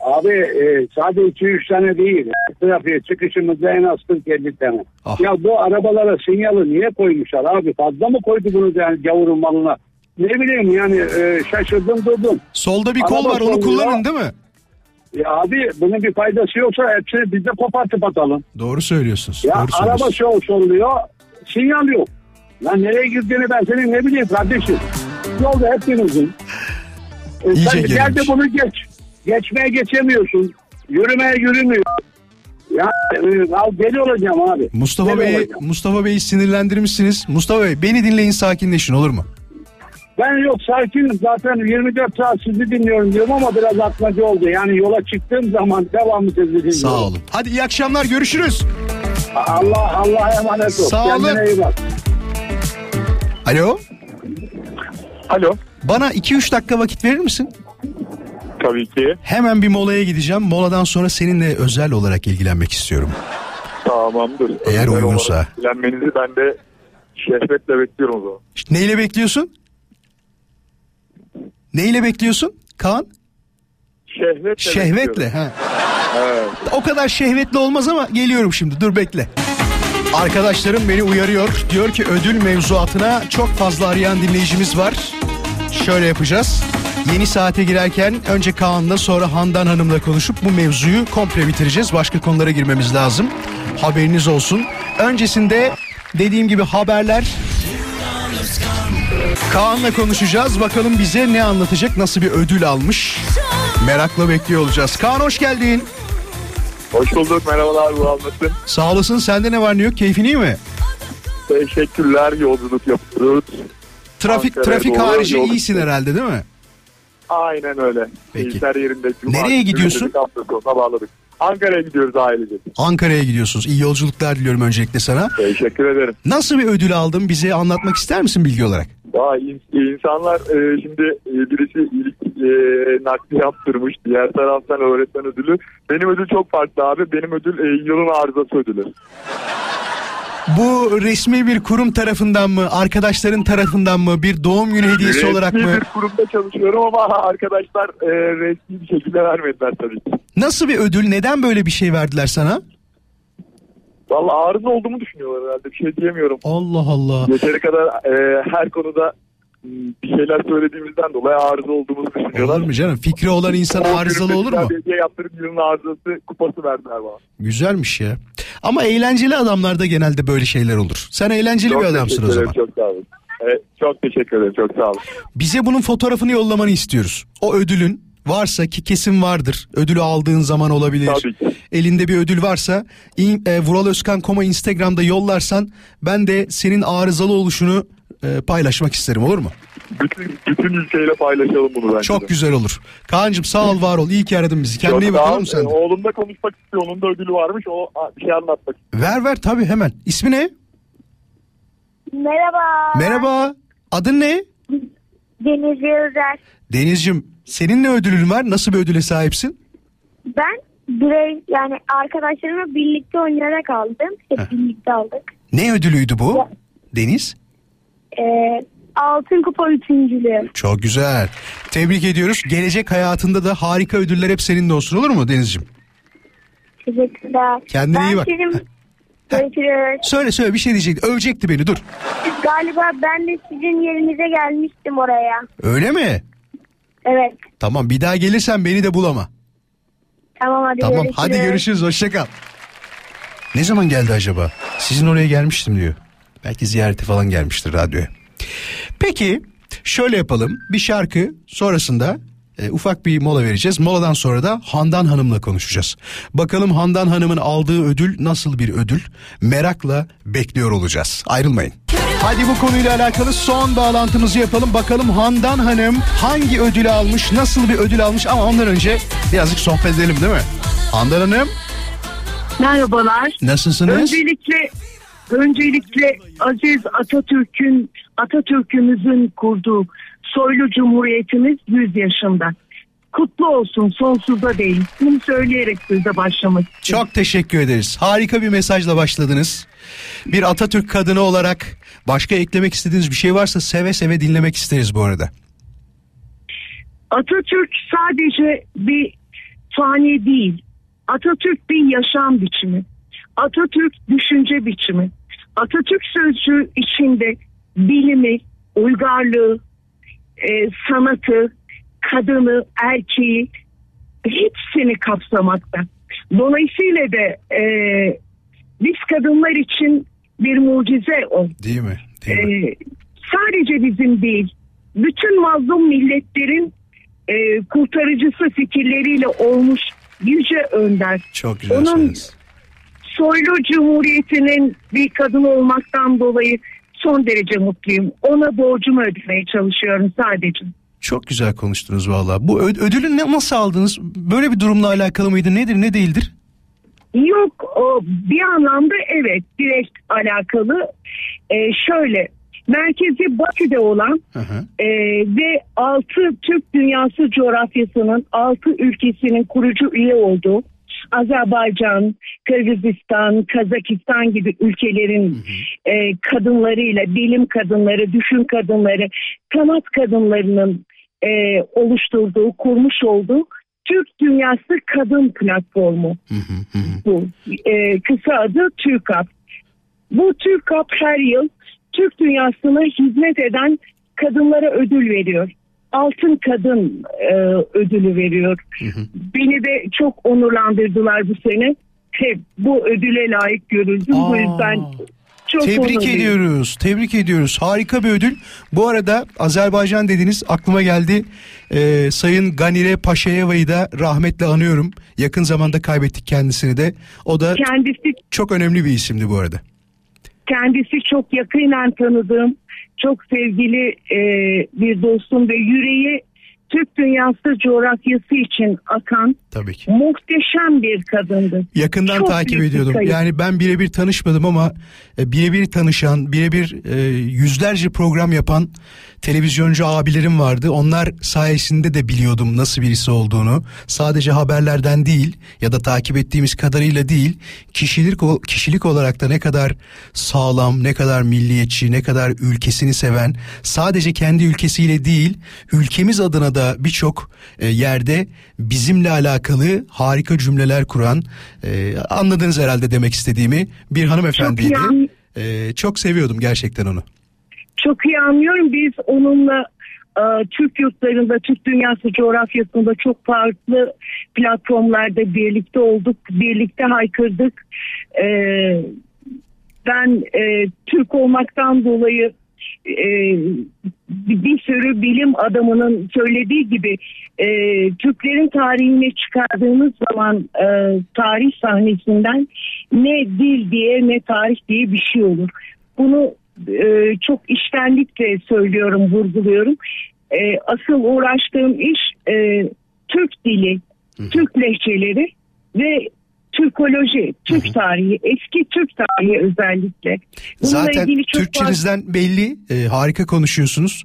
Abi e, sadece 2-3 tane değil. Trafiğe çıkışımızda en az 40-50 tane. Ah. Ya bu arabalara sinyali niye koymuşlar abi? Fazla mı koydu bunu yani gavurun malına? Ne bileyim yani e, şaşırdım durdum. Solda bir kol Araba var onu kullanın değil mi? Ya abi bunun bir faydası yoksa hepsini biz de kopartıp atalım. Doğru söylüyorsunuz. Ya doğru araba şov solluyor, sinyal yok. Lan nereye girdiğini ben senin ne bileyim kardeşim. Yolda hepinizin. E, İyice sen gel de bunu geç. Geçmeye geçemiyorsun. Yürümeye yürümüyor. Ya e, al deli olacağım abi. Mustafa Bey'i. Mustafa Bey'i sinirlendirmişsiniz. Mustafa Bey beni dinleyin sakinleşin olur mu? Ben yok sakinim zaten 24 saat sizi dinliyorum diyorum ama biraz atmaca oldu. Yani yola çıktığım zaman devamlı sizi dinliyorum. Sağ olun. Hadi iyi akşamlar görüşürüz. Allah Allah'a emanet ol. Sağ olun. Kendine iyi bak. Alo. Alo. Bana 2-3 dakika vakit verir misin? Tabii ki. Hemen bir molaya gideceğim. Moladan sonra seninle özel olarak ilgilenmek istiyorum. Tamamdır. Eğer uygunsa. ilgilenmenizi ben de şehvetle bekliyorum o zaman. İşte neyle bekliyorsun? Neyle bekliyorsun Kaan? Şehvetle Şehvetle. bekliyorum. Ha. Evet. O kadar şehvetli olmaz ama geliyorum şimdi. Dur bekle. Arkadaşlarım beni uyarıyor. Diyor ki ödül mevzuatına çok fazla arayan dinleyicimiz var. Şöyle yapacağız. Yeni saate girerken önce Kaan'la sonra Handan Hanım'la konuşup bu mevzuyu komple bitireceğiz. Başka konulara girmemiz lazım. Haberiniz olsun. Öncesinde dediğim gibi haberler. Kaan'la konuşacağız. Bakalım bize ne anlatacak, nasıl bir ödül almış. Merakla bekliyor olacağız. Kaan hoş geldin. Hoş bulduk. Merhabalar. Bu anlatın. Sağ olasın. Sende ne var ne yok? Keyfin iyi mi? Teşekkürler. Yolculuk yapıyoruz. Trafik Ankara'ya trafik doğru harici yolculuk. iyisin herhalde değil mi? Aynen öyle. Peki. Keyifler yerinde. Cuma Nereye gidiyorsun? Hafta bağladık. Ankara'ya gidiyoruz ailece. Ankara'ya gidiyorsunuz. İyi yolculuklar diliyorum öncelikle sana. Teşekkür ederim. Nasıl bir ödül aldın? Bize anlatmak ister misin bilgi olarak? İn- insanlar e, şimdi e, birisi iyilik e, nakli yaptırmış. Diğer taraftan öğretmen ödülü. Benim ödül çok farklı abi. Benim ödül e, yılın arızası ödülü. Bu resmi bir kurum tarafından mı, arkadaşların tarafından mı, bir doğum günü hediyesi Resmi olarak mı? bir kurumda çalışıyorum ama arkadaşlar e, resmi bir şekilde vermediler tabii ki. Nasıl bir ödül? Neden böyle bir şey verdiler sana? Valla arıza olduğumu düşünüyorlar herhalde. Bir şey diyemiyorum. Allah Allah. Yeteri kadar e, her konuda m, bir şeyler söylediğimizden dolayı arıza olduğumuzu düşünüyorlar. Olur mu canım? Fikri olan insan arızalı olur mu? yaptırıp yılın arızası kupası verdiler bana. Güzelmiş ya. Ama eğlenceli adamlarda genelde böyle şeyler olur. Sen eğlenceli Çok bir adamsın o zaman. Çok sağ olun. Evet, çok teşekkür ederim. Çok sağ olun. Bize bunun fotoğrafını yollamanı istiyoruz. O ödülün varsa ki kesin vardır. Ödülü aldığın zaman olabilir. Tabii ki. Elinde bir ödül varsa in, e, Vural Özkan Koma Instagram'da yollarsan ben de senin arızalı oluşunu e, paylaşmak isterim olur mu? Bütün, bütün ülkeyle paylaşalım bunu bence. Çok de. güzel olur. Kaan'cığım sağ ol var ol. İyi ki aradın bizi. Kendine iyi sağ bakalım ol. sen de. Ee, Oğlum da konuşmak istiyor. Onun da ödülü varmış. O bir şey anlatmak istiyor. Ver ver tabii hemen. İsmi ne? Merhaba. Merhaba. Adın ne? Deniz Yıldır. Deniz'cim senin ne ödülün var? Nasıl bir ödüle sahipsin? Ben birey yani arkadaşlarımla birlikte oynayarak aldım. Hep birlikte aldık. Ne ödülüydü bu? Deniz? Ee, altın kupa üçüncülüğü. Çok güzel. Tebrik ediyoruz. Gelecek hayatında da harika ödüller hep seninle olsun olur mu Deniz'ciğim? Teşekkürler. Kendine ben iyi bak. Görüşürüz. Söyle söyle bir şey diyecekti. Övecekti beni dur. Galiba ben de sizin yerinize gelmiştim oraya. Öyle mi? Evet. Tamam bir daha gelirsen beni de bulama. Tamam hadi Tamam görüşürüz. hadi görüşürüz hoşça kal. Ne zaman geldi acaba? Sizin oraya gelmiştim diyor. Belki ziyarete falan gelmiştir radyoya. Peki şöyle yapalım. Bir şarkı sonrasında e, ufak bir mola vereceğiz. Moladan sonra da Handan Hanım'la konuşacağız. Bakalım Handan Hanım'ın aldığı ödül nasıl bir ödül? Merakla bekliyor olacağız. Ayrılmayın. Hadi bu konuyla alakalı son bağlantımızı yapalım. Bakalım Handan Hanım hangi ödülü almış, nasıl bir ödül almış ama ondan önce birazcık sohbet edelim değil mi? Handan Hanım Merhabalar. nasılsınız? Öncelikle öncelikle Aziz Atatürk'ün Atatürk'ümüzün kurduğu soylu cumhuriyetimiz 100 yaşında. Kutlu olsun sonsuza değil. Bunu söyleyerek size başlamak istiyorum. Çok teşekkür ederiz. Harika bir mesajla başladınız. Bir Atatürk kadını olarak başka eklemek istediğiniz bir şey varsa seve seve dinlemek isteriz bu arada. Atatürk sadece bir fani değil. Atatürk bir yaşam biçimi. Atatürk düşünce biçimi. Atatürk sözcüğü içinde bilimi, uygarlığı, e, sanatı, kadını, erkeği hepsini kapsamakta. Dolayısıyla da e, biz kadınlar için bir mucize o. Değil mi? Değil mi? Ee, sadece bizim değil, bütün mazlum milletlerin e, kurtarıcısı fikirleriyle olmuş yüce önder. Çok güzel onun- söylediniz. Soylu Cumhuriyeti'nin bir kadın olmaktan dolayı son derece mutluyum. Ona borcumu ödemeye çalışıyorum sadece. Çok güzel konuştunuz valla. Bu ö- ödülü ne, nasıl aldınız? Böyle bir durumla alakalı mıydı? Nedir ne değildir? Yok bir anlamda evet direkt alakalı. Ee, şöyle Merkezi Bakü'de olan Hı hı. e, ve 6 Türk Dünyası coğrafyasının 6 ülkesinin kurucu üye olduğu Azerbaycan, Kırgızistan, Kazakistan gibi ülkelerin e, kadınlarıyla, bilim kadınları, düşün kadınları, sanat kadınlarının e, oluşturduğu, kurmuş olduğu Türk Dünyası Kadın Platformu bu. E, kısa adı TÜRKAP. Bu TÜRKAP her yıl Türk dünyasına hizmet eden kadınlara ödül veriyor. Altın Kadın e, ödülü veriyor. Beni de çok onurlandırdılar bu sene. Hep bu ödüle layık görüldüm. Bu Aa. yüzden çok Tebrik ediyoruz. Tebrik ediyoruz. Harika bir ödül. Bu arada Azerbaycan dediniz aklıma geldi. Ee, Sayın Ganire Paşayeva'yı da rahmetle anıyorum. Yakın zamanda kaybettik kendisini de. O da Kendisi çok önemli bir isimdi bu arada. kendisi çok yakinen tanıdığım, çok sevgili e, bir dostum ve yüreği Türk dünyası coğrafyası için akan Tabii ki. muhteşem bir kadındı. Yakından Çok takip ediyordum. kayıp. Yani ben birebir tanışmadım ama e, birebir tanışan, birebir e, yüzlerce program yapan televizyoncu abilerim vardı. Onlar sayesinde de biliyordum nasıl birisi olduğunu. Sadece haberlerden değil ya da takip ettiğimiz kadarıyla değil, kişilik kişilik olarak da ne kadar sağlam, ne kadar milliyetçi, ne kadar ülkesini seven, sadece kendi ülkesiyle değil, ülkemiz adına da birçok e, yerde bizimle alakalı harika cümleler kuran, e, anladınız herhalde demek istediğimi bir hanımefendiydi. Çok iyi E, çok seviyordum gerçekten onu. Çok iyi anlıyorum. Biz onunla Türk yurtlarında, Türk dünyası coğrafyasında çok farklı platformlarda birlikte olduk, birlikte haykırdık. Ben Türk olmaktan dolayı e, bir sürü bilim adamının söylediği gibi e, Türklerin tarihine çıkardığımız zaman e, tarih sahnesinden ne dil diye ne tarih diye bir şey olur. Bunu e, çok iştenlikle söylüyorum, vurguluyorum. E, asıl uğraştığım iş e, Türk dili, Türk lehçeleri ve Türkoloji, Türk tarihi, eski Türk tarihi özellikle. Bununla Zaten Türkçenizden belli, e, harika konuşuyorsunuz.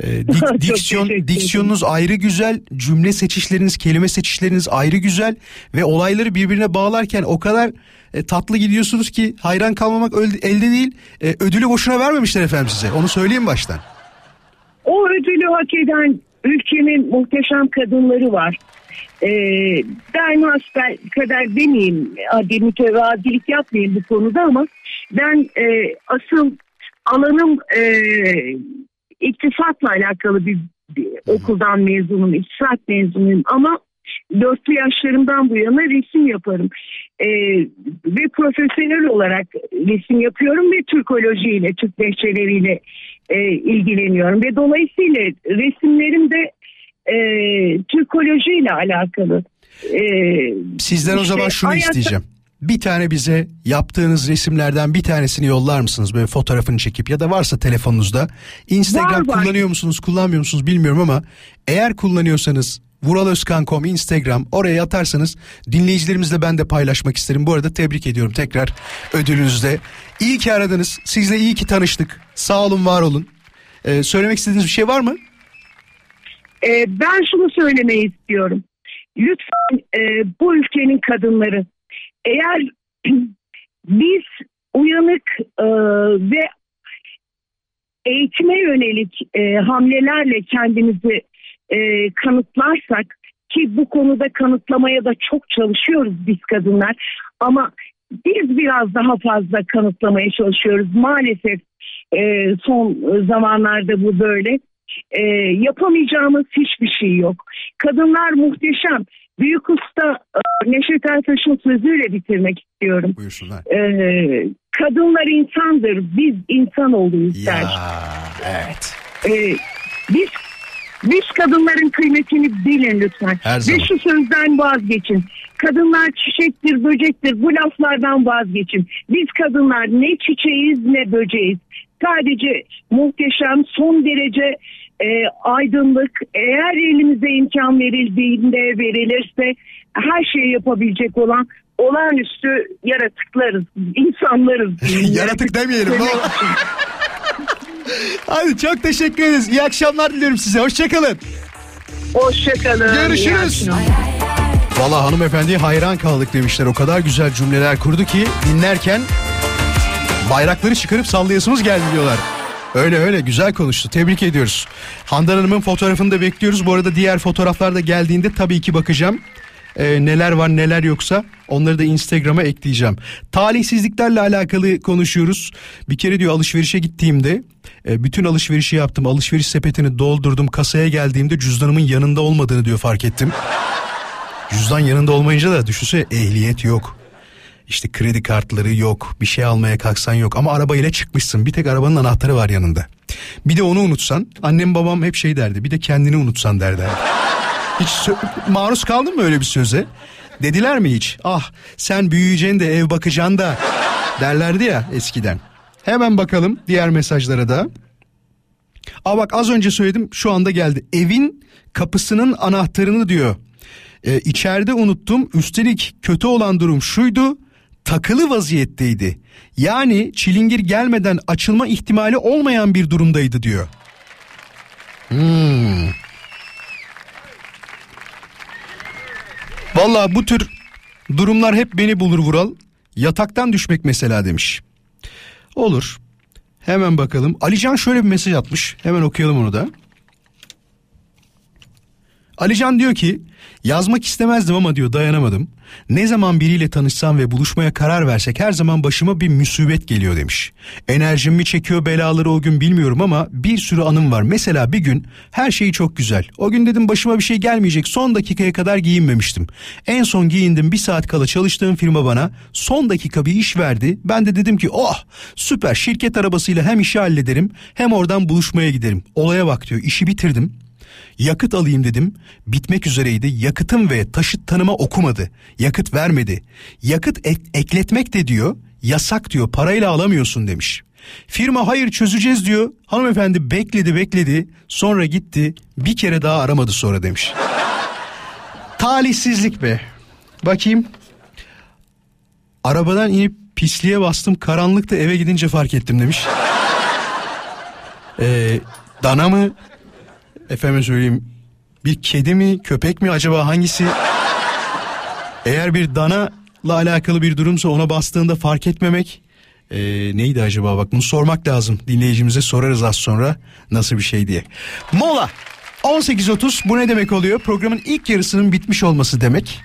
E, dik- diksiyon diksiyonunuz ayrı güzel, cümle seçişleriniz, kelime seçişleriniz ayrı güzel ve olayları birbirine bağlarken o kadar e, tatlı gidiyorsunuz ki hayran kalmamak elde değil. E, ödülü boşuna vermemişler efendim size. Onu söyleyeyim baştan. O ödülü hak eden ülkenin muhteşem kadınları var. Ee, ben hasbel kadar demeyeyim, hadi mütevazilik yapmayayım bu konuda ama ben e, asıl alanım e, iktisatla alakalı bir, bir okuldan mezunum, iktisat mezunuyum ama dörtlü yaşlarımdan bu yana resim yaparım. Ee, ve profesyonel olarak resim yapıyorum ve Türkolojiyle, Türk lehçeleriyle e, ilgileniyorum. Ve dolayısıyla resimlerim de e, Türkolojiyle alakalı. E, Sizden o işte zaman şunu ayakta- isteyeceğim. Bir tane bize yaptığınız resimlerden bir tanesini yollar mısınız böyle fotoğrafını çekip ya da varsa telefonunuzda. Instagram Var, var. kullanıyor musunuz kullanmıyor musunuz bilmiyorum ama eğer kullanıyorsanız vuraloskan.com Instagram oraya atarsanız dinleyicilerimizle ben de paylaşmak isterim. Bu arada tebrik ediyorum tekrar ödülünüzde. İyi ki aradınız. Sizle iyi ki tanıştık. Sağ olun var olun. Ee, söylemek istediğiniz bir şey var mı? E, ben şunu söylemeyi istiyorum. Lütfen e, bu ülkenin kadınları eğer biz uyanık e, ve eğitime yönelik e, hamlelerle kendimizi e, kanıtlarsak ki bu konuda kanıtlamaya da çok çalışıyoruz biz kadınlar ama biz biraz daha fazla kanıtlamaya çalışıyoruz maalesef e, son zamanlarda bu böyle e, yapamayacağımız hiçbir şey yok. Kadınlar muhteşem. Büyük usta e, Neşet Ertaş'ın sözüyle bitirmek istiyorum. Buyursunlar. E, kadınlar insandır, biz insanoğluyuz der. Ya evet. E, biz biz kadınların kıymetini bilin lütfen. Her Ve zaman. şu sözden vazgeçin. Kadınlar çiçektir, böcektir. Bu laflardan vazgeçin. Biz kadınlar ne çiçeğiz ne böceğiz. Sadece muhteşem, son derece e, aydınlık. Eğer elimize imkan verildiğinde verilirse her şeyi yapabilecek olan olağanüstü yaratıklarız, insanlarız. Yaratık demeyelim. Ne, Hadi çok teşekkür ederiz. İyi akşamlar diliyorum size. Hoşçakalın. Hoşçakalın. Görüşürüz. Valla hanımefendiye hayran kaldık demişler. O kadar güzel cümleler kurdu ki dinlerken bayrakları çıkarıp sallayasımız geldi diyorlar. Öyle öyle güzel konuştu. Tebrik ediyoruz. Handan Hanım'ın fotoğrafını da bekliyoruz. Bu arada diğer fotoğraflar da geldiğinde tabii ki bakacağım. Ee, neler var neler yoksa onları da Instagram'a ekleyeceğim. Talihsizliklerle alakalı konuşuyoruz. Bir kere diyor alışverişe gittiğimde e, bütün alışverişi yaptım. Alışveriş sepetini doldurdum. Kasaya geldiğimde cüzdanımın yanında olmadığını diyor fark ettim. Cüzdan yanında olmayınca da düşünsene ehliyet yok. İşte kredi kartları yok. Bir şey almaya kalksan yok. Ama arabayla çıkmışsın. Bir tek arabanın anahtarı var yanında. Bir de onu unutsan. Annem babam hep şey derdi. Bir de kendini unutsan derdi. Hiç maruz kaldın mı öyle bir söze? Dediler mi hiç? Ah sen büyüyeceksin de ev bakacaksın da derlerdi ya eskiden. Hemen bakalım diğer mesajlara da. Aa bak az önce söyledim şu anda geldi. Evin kapısının anahtarını diyor. Ee, içeride unuttum. Üstelik kötü olan durum şuydu. Takılı vaziyetteydi. Yani çilingir gelmeden açılma ihtimali olmayan bir durumdaydı diyor. Hmm. Valla bu tür durumlar hep beni bulur Vural. Yataktan düşmek mesela demiş. Olur. Hemen bakalım. Alican şöyle bir mesaj atmış. Hemen okuyalım onu da. Alican diyor ki yazmak istemezdim ama diyor dayanamadım. Ne zaman biriyle tanışsam ve buluşmaya karar versek her zaman başıma bir musibet geliyor demiş. Enerjim mi çekiyor belaları o gün bilmiyorum ama bir sürü anım var. Mesela bir gün her şey çok güzel. O gün dedim başıma bir şey gelmeyecek son dakikaya kadar giyinmemiştim. En son giyindim bir saat kala çalıştığım firma bana son dakika bir iş verdi. Ben de dedim ki oh süper şirket arabasıyla hem işi hallederim hem oradan buluşmaya giderim. Olaya bak diyor işi bitirdim. Yakıt alayım dedim. Bitmek üzereydi. Yakıtım ve taşıt tanıma okumadı. Yakıt vermedi. Yakıt ek- ekletmek de diyor. Yasak diyor. Parayla alamıyorsun demiş. Firma hayır çözeceğiz diyor. Hanımefendi bekledi bekledi. Sonra gitti. Bir kere daha aramadı sonra demiş. Talihsizlik be. Bakayım. Arabadan inip pisliğe bastım. Karanlıkta eve gidince fark ettim demiş. Ee, dana mı efendim söyleyeyim bir kedi mi köpek mi acaba hangisi? Eğer bir dana ile alakalı bir durumsa ona bastığında fark etmemek ee, neydi acaba bak bunu sormak lazım dinleyicimize sorarız az sonra nasıl bir şey diye. Mola 18.30 bu ne demek oluyor programın ilk yarısının bitmiş olması demek.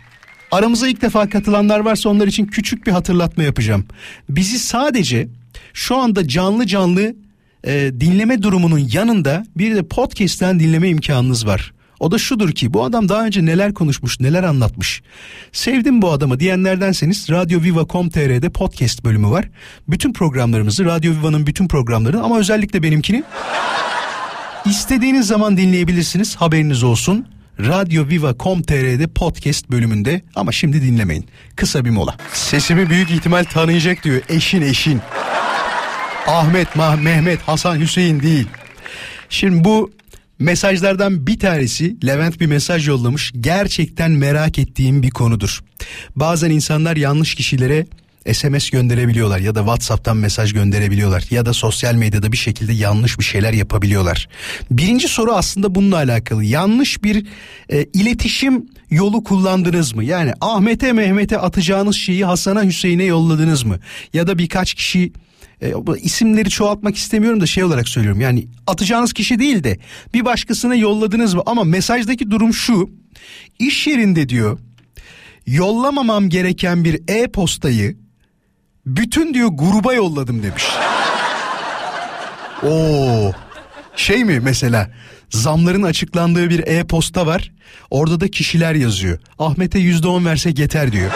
Aramıza ilk defa katılanlar varsa onlar için küçük bir hatırlatma yapacağım. Bizi sadece şu anda canlı canlı e, dinleme durumunun yanında bir de podcast'ten dinleme imkanınız var. O da şudur ki bu adam daha önce neler konuşmuş neler anlatmış. Sevdim bu adamı diyenlerdenseniz radyoviva.com.tr'de podcast bölümü var. Bütün programlarımızı Radyo Viva'nın bütün programlarını ama özellikle benimkini istediğiniz zaman dinleyebilirsiniz haberiniz olsun. Radyoviva.com.tr'de podcast bölümünde ama şimdi dinlemeyin. Kısa bir mola. Sesimi büyük ihtimal tanıyacak diyor eşin eşin. Ahmet, Mah Mehmet, Hasan, Hüseyin değil. Şimdi bu mesajlardan bir tanesi Levent bir mesaj yollamış. Gerçekten merak ettiğim bir konudur. Bazen insanlar yanlış kişilere SMS gönderebiliyorlar ya da WhatsApp'tan mesaj gönderebiliyorlar ya da sosyal medyada bir şekilde yanlış bir şeyler yapabiliyorlar. Birinci soru aslında bununla alakalı. Yanlış bir e, iletişim yolu kullandınız mı? Yani Ahmet'e Mehmet'e atacağınız şeyi Hasan'a Hüseyin'e yolladınız mı? Ya da birkaç kişi e, isimleri çoğaltmak istemiyorum da şey olarak söylüyorum. Yani atacağınız kişi değil de bir başkasına yolladınız mı? Ama mesajdaki durum şu. İş yerinde diyor yollamamam gereken bir e-postayı bütün diyor gruba yolladım demiş. Oo. Şey mi mesela zamların açıklandığı bir e-posta var. Orada da kişiler yazıyor. Ahmet'e yüzde on versek yeter diyor.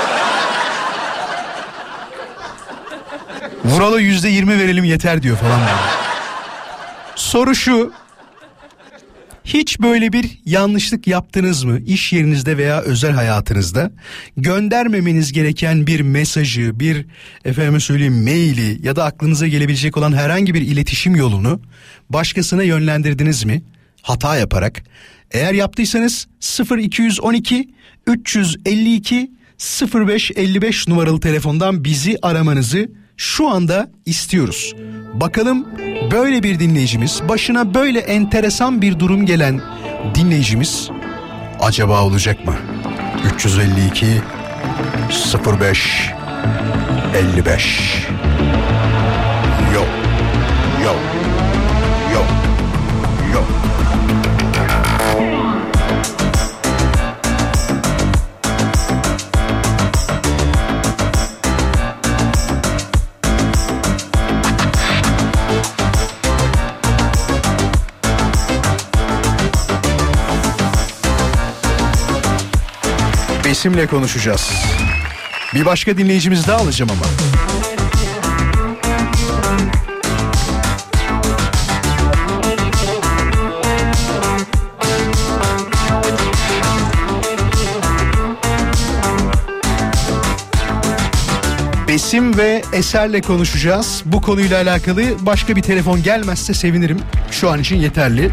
Vural'a yüzde yirmi verelim yeter diyor falan. Soru şu. Hiç böyle bir yanlışlık yaptınız mı iş yerinizde veya özel hayatınızda? Göndermemeniz gereken bir mesajı, bir efendime söyleyeyim maili ya da aklınıza gelebilecek olan herhangi bir iletişim yolunu başkasına yönlendirdiniz mi? Hata yaparak. Eğer yaptıysanız 0212 352 0555 numaralı telefondan bizi aramanızı şu anda istiyoruz. Bakalım böyle bir dinleyicimiz, başına böyle enteresan bir durum gelen dinleyicimiz acaba olacak mı? 352 05 55 Besim'le konuşacağız. Bir başka dinleyicimiz daha alacağım ama. Besim ve Eser'le konuşacağız. Bu konuyla alakalı başka bir telefon gelmezse sevinirim. Şu an için yeterli.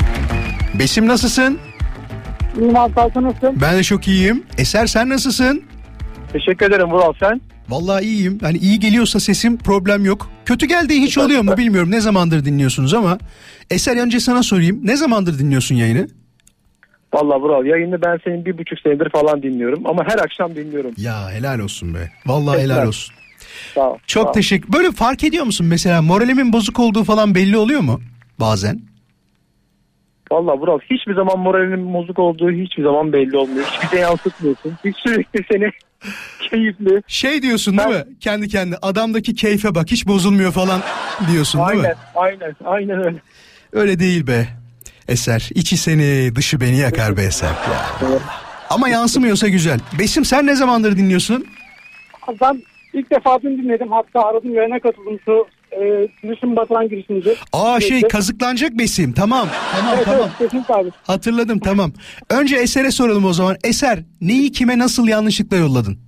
Besim nasılsın? İyiyim Tayfun nasılsın? Ben de çok iyiyim. Eser sen nasılsın? Teşekkür ederim Vural sen. Vallahi iyiyim. Hani iyi geliyorsa sesim problem yok. Kötü geldiği hiç oluyor mu bilmiyorum. Ne zamandır dinliyorsunuz ama. Eser önce sana sorayım. Ne zamandır dinliyorsun yayını? Valla Vural yayını ben senin bir buçuk senedir falan dinliyorum. Ama her akşam dinliyorum. Ya helal olsun be. Vallahi helal Helal. olsun. Sağ ol. Çok sağ ol. teşekkür. Böyle fark ediyor musun mesela moralimin bozuk olduğu falan belli oluyor mu bazen? Valla Vural hiçbir zaman moralinin bozuk olduğu hiçbir zaman belli olmuyor. Hiçbir şey yansıtmıyorsun. Hiç sürekli seni keyifli. Şey diyorsun değil mi? Kendi kendine adamdaki keyfe bak hiç bozulmuyor falan diyorsun değil mi? Aynen aynen aynen öyle. Öyle değil be. Eser içi seni dışı beni yakar be Eser. Ya. Ama yansımıyorsa güzel. Besim sen ne zamandır dinliyorsun? Ben ilk defa dün dinledim. Hatta aradım yayına katıldım şu e, girişim girişimci. Aa şey kazıklanacak Besim tamam. Tamam Evet tamam. evet kesinlikle abi. Hatırladım tamam. Önce Eser'e soralım o zaman. Eser neyi kime nasıl yanlışlıkla yolladın?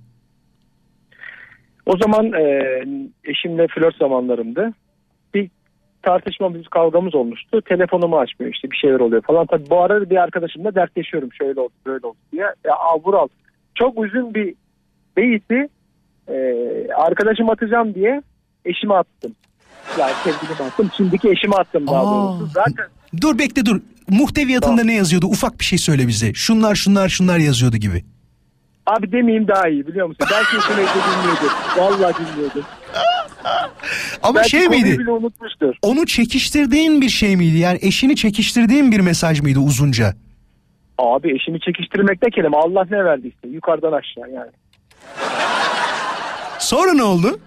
O zaman e, eşimle flört zamanlarımdı. Bir tartışmamız, kavgamız olmuştu. Telefonumu açmıyor işte bir şeyler oluyor falan. Tabii bu arada bir arkadaşımla dertleşiyorum şöyle oldu böyle oldu diye. Ya Vural çok uzun bir beyti e, arkadaşım atacağım diye eşime attım. Yani sevgilime attım. Şimdiki eşime attım daha Aa. doğrusu. Zaten Dur bekle dur. Muhteviyatında ne yazıyordu? Ufak bir şey söyle bize. Şunlar şunlar şunlar yazıyordu gibi. abi demeyeyim daha iyi biliyor musun? Belki eşim evde dinliyordu. Vallahi dinliyordu. Ama Belki şey konuyu miydi? bile unutmuştur. Onu çekiştirdiğin bir şey miydi? Yani eşini çekiştirdiğin bir mesaj mıydı uzunca? Abi eşimi çekiştirmek ne kelime Allah ne verdiyse yukarıdan aşağı yani. Sonra ne oldu?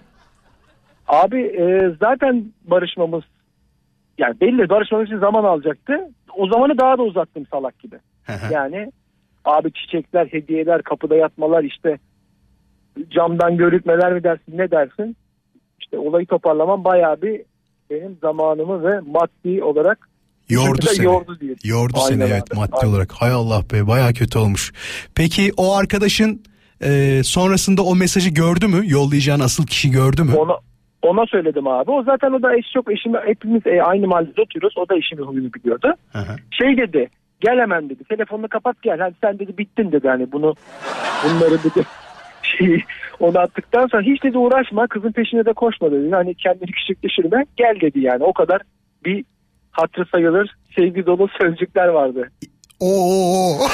Abi e, zaten barışmamız yani belli barışmamız için zaman alacaktı. O zamanı daha da uzattım salak gibi. yani abi çiçekler, hediyeler, kapıda yatmalar işte camdan görükmeler mi dersin ne dersin? İşte olayı toparlamam bayağı bir benim zamanımı ve maddi olarak Yordu seni. Yordu diye. Yordu Aynen seni abi, evet maddi aynen. olarak. Hay Allah be baya kötü olmuş. Peki o arkadaşın e, sonrasında o mesajı gördü mü? Yollayacağın asıl kişi gördü mü? Ona ona söyledim abi. O zaten o da eş çok eşimi hepimiz e, aynı mahallede oturuyoruz. O da eşimin huyunu biliyordu. Hı hı. Şey dedi. Gel hemen dedi. Telefonunu kapat gel. Hadi sen dedi bittin dedi. Hani bunu bunları dedi. Şey, onu attıktan sonra hiç dedi uğraşma. Kızın peşine de koşma dedi. Hani kendini küçük düşürme. Gel dedi yani. O kadar bir hatırı sayılır sevgi dolu sözcükler vardı. Oo.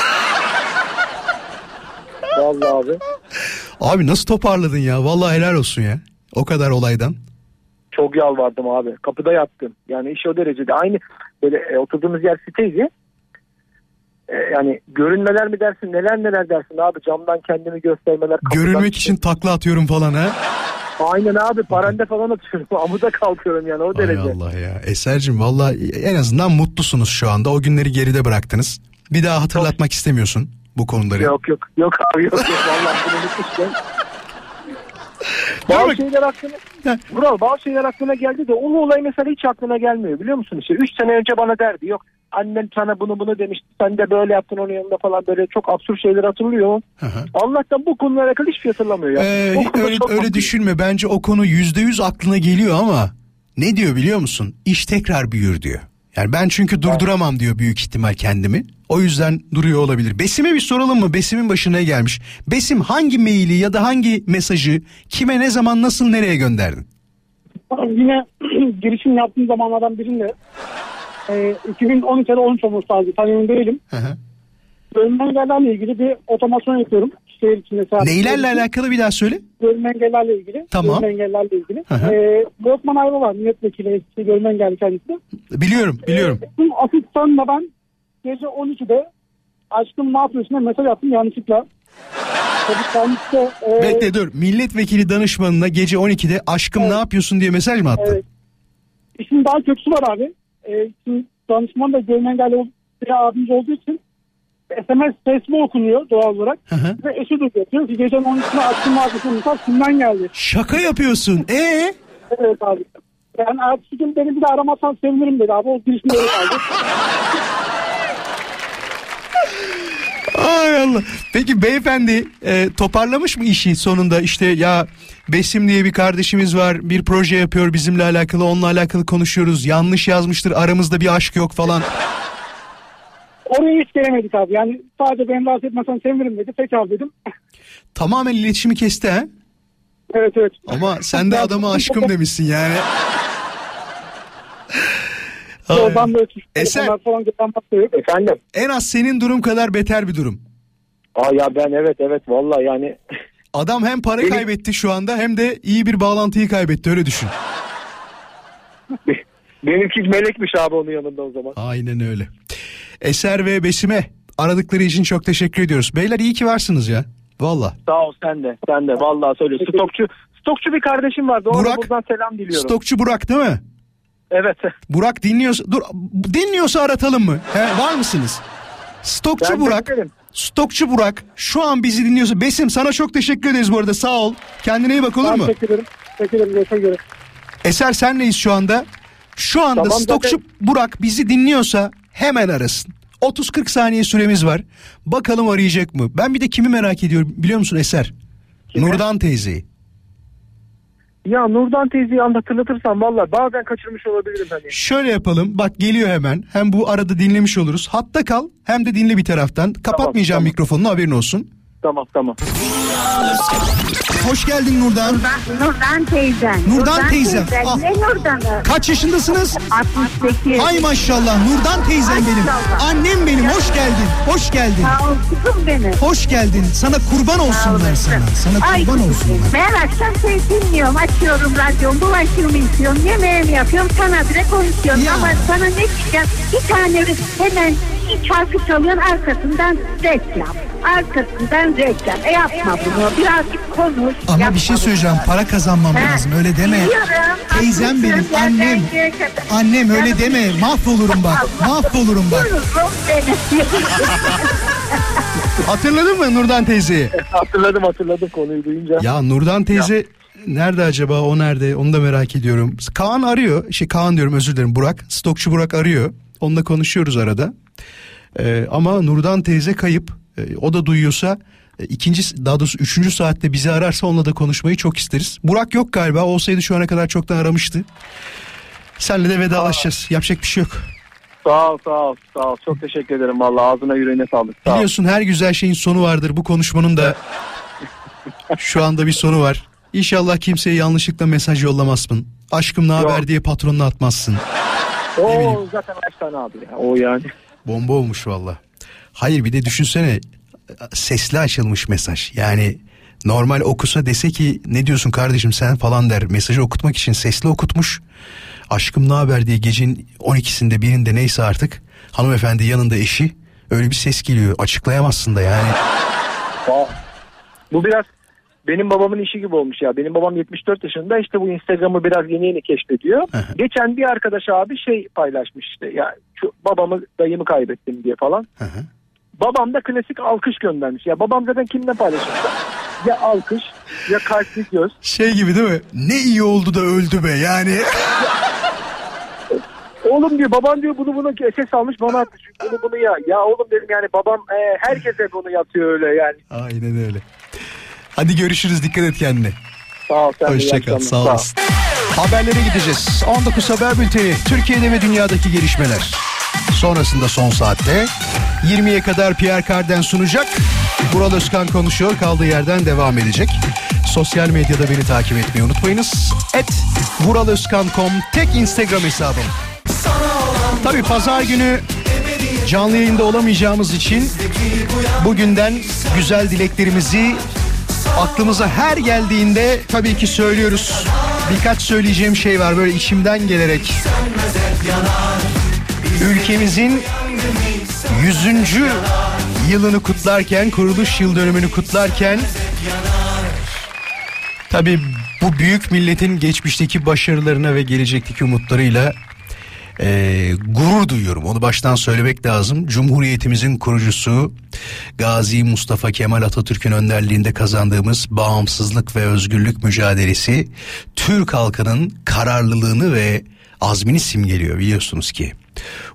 Vallahi abi. Abi nasıl toparladın ya? Vallahi helal olsun ya. O kadar olaydan. Çok yalvardım abi. Kapıda yattım. Yani iş o derecede. Aynı böyle e, oturduğumuz yer siteydi. E, yani görünmeler mi dersin neler neler dersin abi camdan kendimi göstermeler. kapıdan- Görülmek için takla atıyorum falan ha. Aynen abi parende falan atıyorum. Amuda kalkıyorum yani o Hay derece. Allah ya. Eser'cim vallahi en azından mutlusunuz şu anda. O günleri geride bıraktınız. Bir daha hatırlatmak istemiyorsun bu konuları. Yok yok yok abi yok yok vallahi bunu unutmuştum. Bazı şeyler aklına Vural bazı şeyler aklına geldi de o olay mesela hiç aklına gelmiyor biliyor musun? İşte 3 sene önce bana derdi yok annem sana bunu bunu demişti sen de böyle yaptın onun yanında falan böyle çok absürt şeyler hatırlıyor. Allah'tan bu konulara alakalı hiçbir şey hatırlamıyor ya. Ee, öyle, öyle düşünme. Bence o konu yüzde yüz aklına geliyor ama ne diyor biliyor musun? İş tekrar büyür diyor. Yani ben çünkü durduramam diyor büyük ihtimal kendimi. O yüzden duruyor olabilir. Besim'e bir soralım mı? Besim'in başına ne gelmiş? Besim hangi maili ya da hangi mesajı kime ne zaman nasıl nereye gönderdin? Yine girişim yaptığım zamanlardan birinde e, 2012'de 13 olması lazım. Tam emin değilim. Hı hı. Görünme engellerle ilgili bir otomasyon yapıyorum. Şehir içinde. sadece. Neylerle alakalı bir daha söyle. Görünme engellerle ilgili. Tamam. Görünme engellerle ilgili. Hı hı. E, Lokman var milletvekili eski görünme engelli kendisi. Biliyorum biliyorum. Tüm asistanla ben gece 12'de aşkım ne yapıyorsun diye mesaj attım yanlışlıkla. Tabii kendisi e, Bekle dur. Milletvekili danışmanına gece 12'de aşkım ne yapıyorsun diye mesaj mı attın? Evet. İşin daha kötüsü var abi. Ee, danışman da görme engelli bir abimiz olduğu için SMS sesli okunuyor doğal olarak. Hı hı. Ve eşi duyuyor. Diyor ki gecenin 12'sinde aşkım abisi misal kimden geldi? Şaka yapıyorsun. Ee? Evet abi. Yani ertesi gün beni bir de aramazsan sevinirim dedi abi. O girişimde öyle kaldı. Ay Allah. Peki beyefendi e, toparlamış mı işi sonunda işte ya Besim diye bir kardeşimiz var bir proje yapıyor bizimle alakalı onunla alakalı konuşuyoruz yanlış yazmıştır aramızda bir aşk yok falan. Oraya hiç gelemedik abi. Yani sadece beni rahatsız etmezsen sevinirim dedi. Peki abi dedim. Tamamen iletişimi kesti ha. Evet evet. Ama sen de adama aşkım demişsin yani. Oradan böyle Eser. falan yok. Efendim? En az senin durum kadar beter bir durum. Aa ya ben evet evet vallahi yani Adam hem para Benim- kaybetti şu anda hem de iyi bir bağlantıyı kaybetti öyle düşün. benimki melekmiş abi onun yanında o zaman. Aynen öyle. Eser ve Besim'e aradıkları için çok teşekkür ediyoruz. Beyler iyi ki varsınız ya. Valla. Sağ ol sen de sen de vallahi söyle. Stokçu stokçu bir kardeşim vardı. Ona Burak, buradan selam diliyorum. Stokçu Burak değil mi? Evet. Burak dinliyorsa dur dinliyorsa aratalım mı? He, var mısınız? Stokçu Ben Burak. beklerim. Stokçu Burak şu an bizi dinliyorsa. Besim sana çok teşekkür ederiz bu arada sağ ol. Kendine iyi bak olur Ben mu? teşekkür ederim. Teşekkür ederim. Görüşmek üzere. Eser senleyiz şu anda. Şu anda Tamam, Stokçu zaten- Burak bizi dinliyorsa hemen arasın. 30-40 saniye süremiz var. Bakalım arayacak mı? Ben bir de kimi merak ediyorum biliyor musun Eser? Nurdan teyzeyi. Ya Nurdan teyzeyi anlatırsan vallahi bazen kaçırmış olabilirim hani. Şöyle yapalım. Bak geliyor hemen. Hem bu arada dinlemiş oluruz. Hatta kal hem de dinle bir taraftan. Kapatmayacağım tamam. mikrofonunu haberin olsun. Tamam tamam. Hoş geldin Nurdan. Nurdan teyzen. Nurdan teyzem. Ah. Ne Nurdan'ı? Kaç yaşındasınız? 68. Hay maşallah Nurdan teyzem benim. Annem benim. Hoş geldin. Hoş geldin. Sağ ol kızım benim. Hoş geldin. Sana kurban olsunlar sana. Sana Ay kurban olsunlar. Ben akşam seni dinliyorum. Açıyorum radyomu. Bulaşığımı yıkıyorum. Yemeğimi yapıyorum. Sana bile konuşuyorum. Ya. Ama sana ne çıkacak? Bir tane hemen bir şarkı çalıyorsun. Arkasından reklam. Arkasından reklam. E yapma bunu. Birazcık konuş. Ama yapma bir şey bunu. söyleyeceğim. Para kazanmam Ha, lazım. Öyle deme. biliyorum. Teyzem benim. Annem. Annem öyle deme. Mahvolurum bak. Mahvolurum bak. Hatırladın mı Nurdan teyzeyi? hatırladım hatırladım konuyu duyunca. Ya Nurdan teyze nerede acaba? O nerede? Onu da merak ediyorum. Kaan arıyor. Şey Kaan diyorum özür dilerim. Burak. Stokçu Burak arıyor. Onunla konuşuyoruz arada. Ee, ama Nurdan teyze kayıp. Ee, o da duyuyorsa e, ikinci daha doğrusu üçüncü saatte bizi ararsa onunla da konuşmayı çok isteriz. Burak yok galiba. Olsaydı şu ana kadar çoktan aramıştı. Senle de vedalaşacağız. Yapacak bir şey yok. Sağ ol sağ ol sağ ol. Çok teşekkür ederim vallahi ağzına yüreğine sağlık. Sağ. Biliyorsun her güzel şeyin sonu vardır. Bu konuşmanın da şu anda bir sonu var. İnşallah kimseye yanlışlıkla mesaj yollamazsın. Aşkım ne haber diye patronuna atmazsın. O zaten kaç tane abi ya. O yani. Bomba olmuş valla. Hayır bir de düşünsene sesli açılmış mesaj. Yani normal okusa dese ki ne diyorsun kardeşim sen falan der. Mesajı okutmak için sesli okutmuş. Aşkım ne haber diye gecenin 12'sinde birinde neyse artık hanımefendi yanında eşi öyle bir ses geliyor. Açıklayamazsın da yani. Bu biraz benim babamın işi gibi olmuş ya. Benim babam 74 yaşında işte bu Instagram'ı biraz yeni yeni keşfediyor. Geçen bir arkadaş abi şey paylaşmış işte ya şu babamı dayımı kaybettim diye falan. Babam da klasik alkış göndermiş. Ya babam zaten kimle paylaşırsa ya alkış ya kalpli göz. Şey gibi değil mi? Ne iyi oldu da öldü be yani. Oğlum diyor baban diyor bunu bunu ses almış bana attı çünkü bunu bunu ya. Ya oğlum dedim yani babam e, herkese bunu yapıyor öyle yani. Aynen öyle. Hadi görüşürüz dikkat et kendine. Sağ ol Hoşçakal sağ olasın. Haberlere gideceğiz. 19 Haber Bülteni Türkiye'de ve dünyadaki gelişmeler. Sonrasında son saatte 20'ye kadar Pierre Carden sunacak. Vural Özkan konuşuyor kaldığı yerden devam edecek. Sosyal medyada beni takip etmeyi unutmayınız. Et vuraloskan.com tek Instagram hesabım. Tabi pazar günü canlı yayında olamayacağımız için bugünden güzel dileklerimizi aklımıza her geldiğinde tabii ki söylüyoruz. Birkaç söyleyeceğim şey var böyle içimden gelerek. Ülkemizin 100. yılını kutlarken, kuruluş yıl dönümünü kutlarken tabii bu büyük milletin geçmişteki başarılarına ve gelecekteki umutlarıyla e, gurur duyuyorum. Onu baştan söylemek lazım. Cumhuriyetimizin kurucusu Gazi Mustafa Kemal Atatürk'ün önderliğinde kazandığımız bağımsızlık ve özgürlük mücadelesi Türk halkının kararlılığını ve azmini simgeliyor biliyorsunuz ki.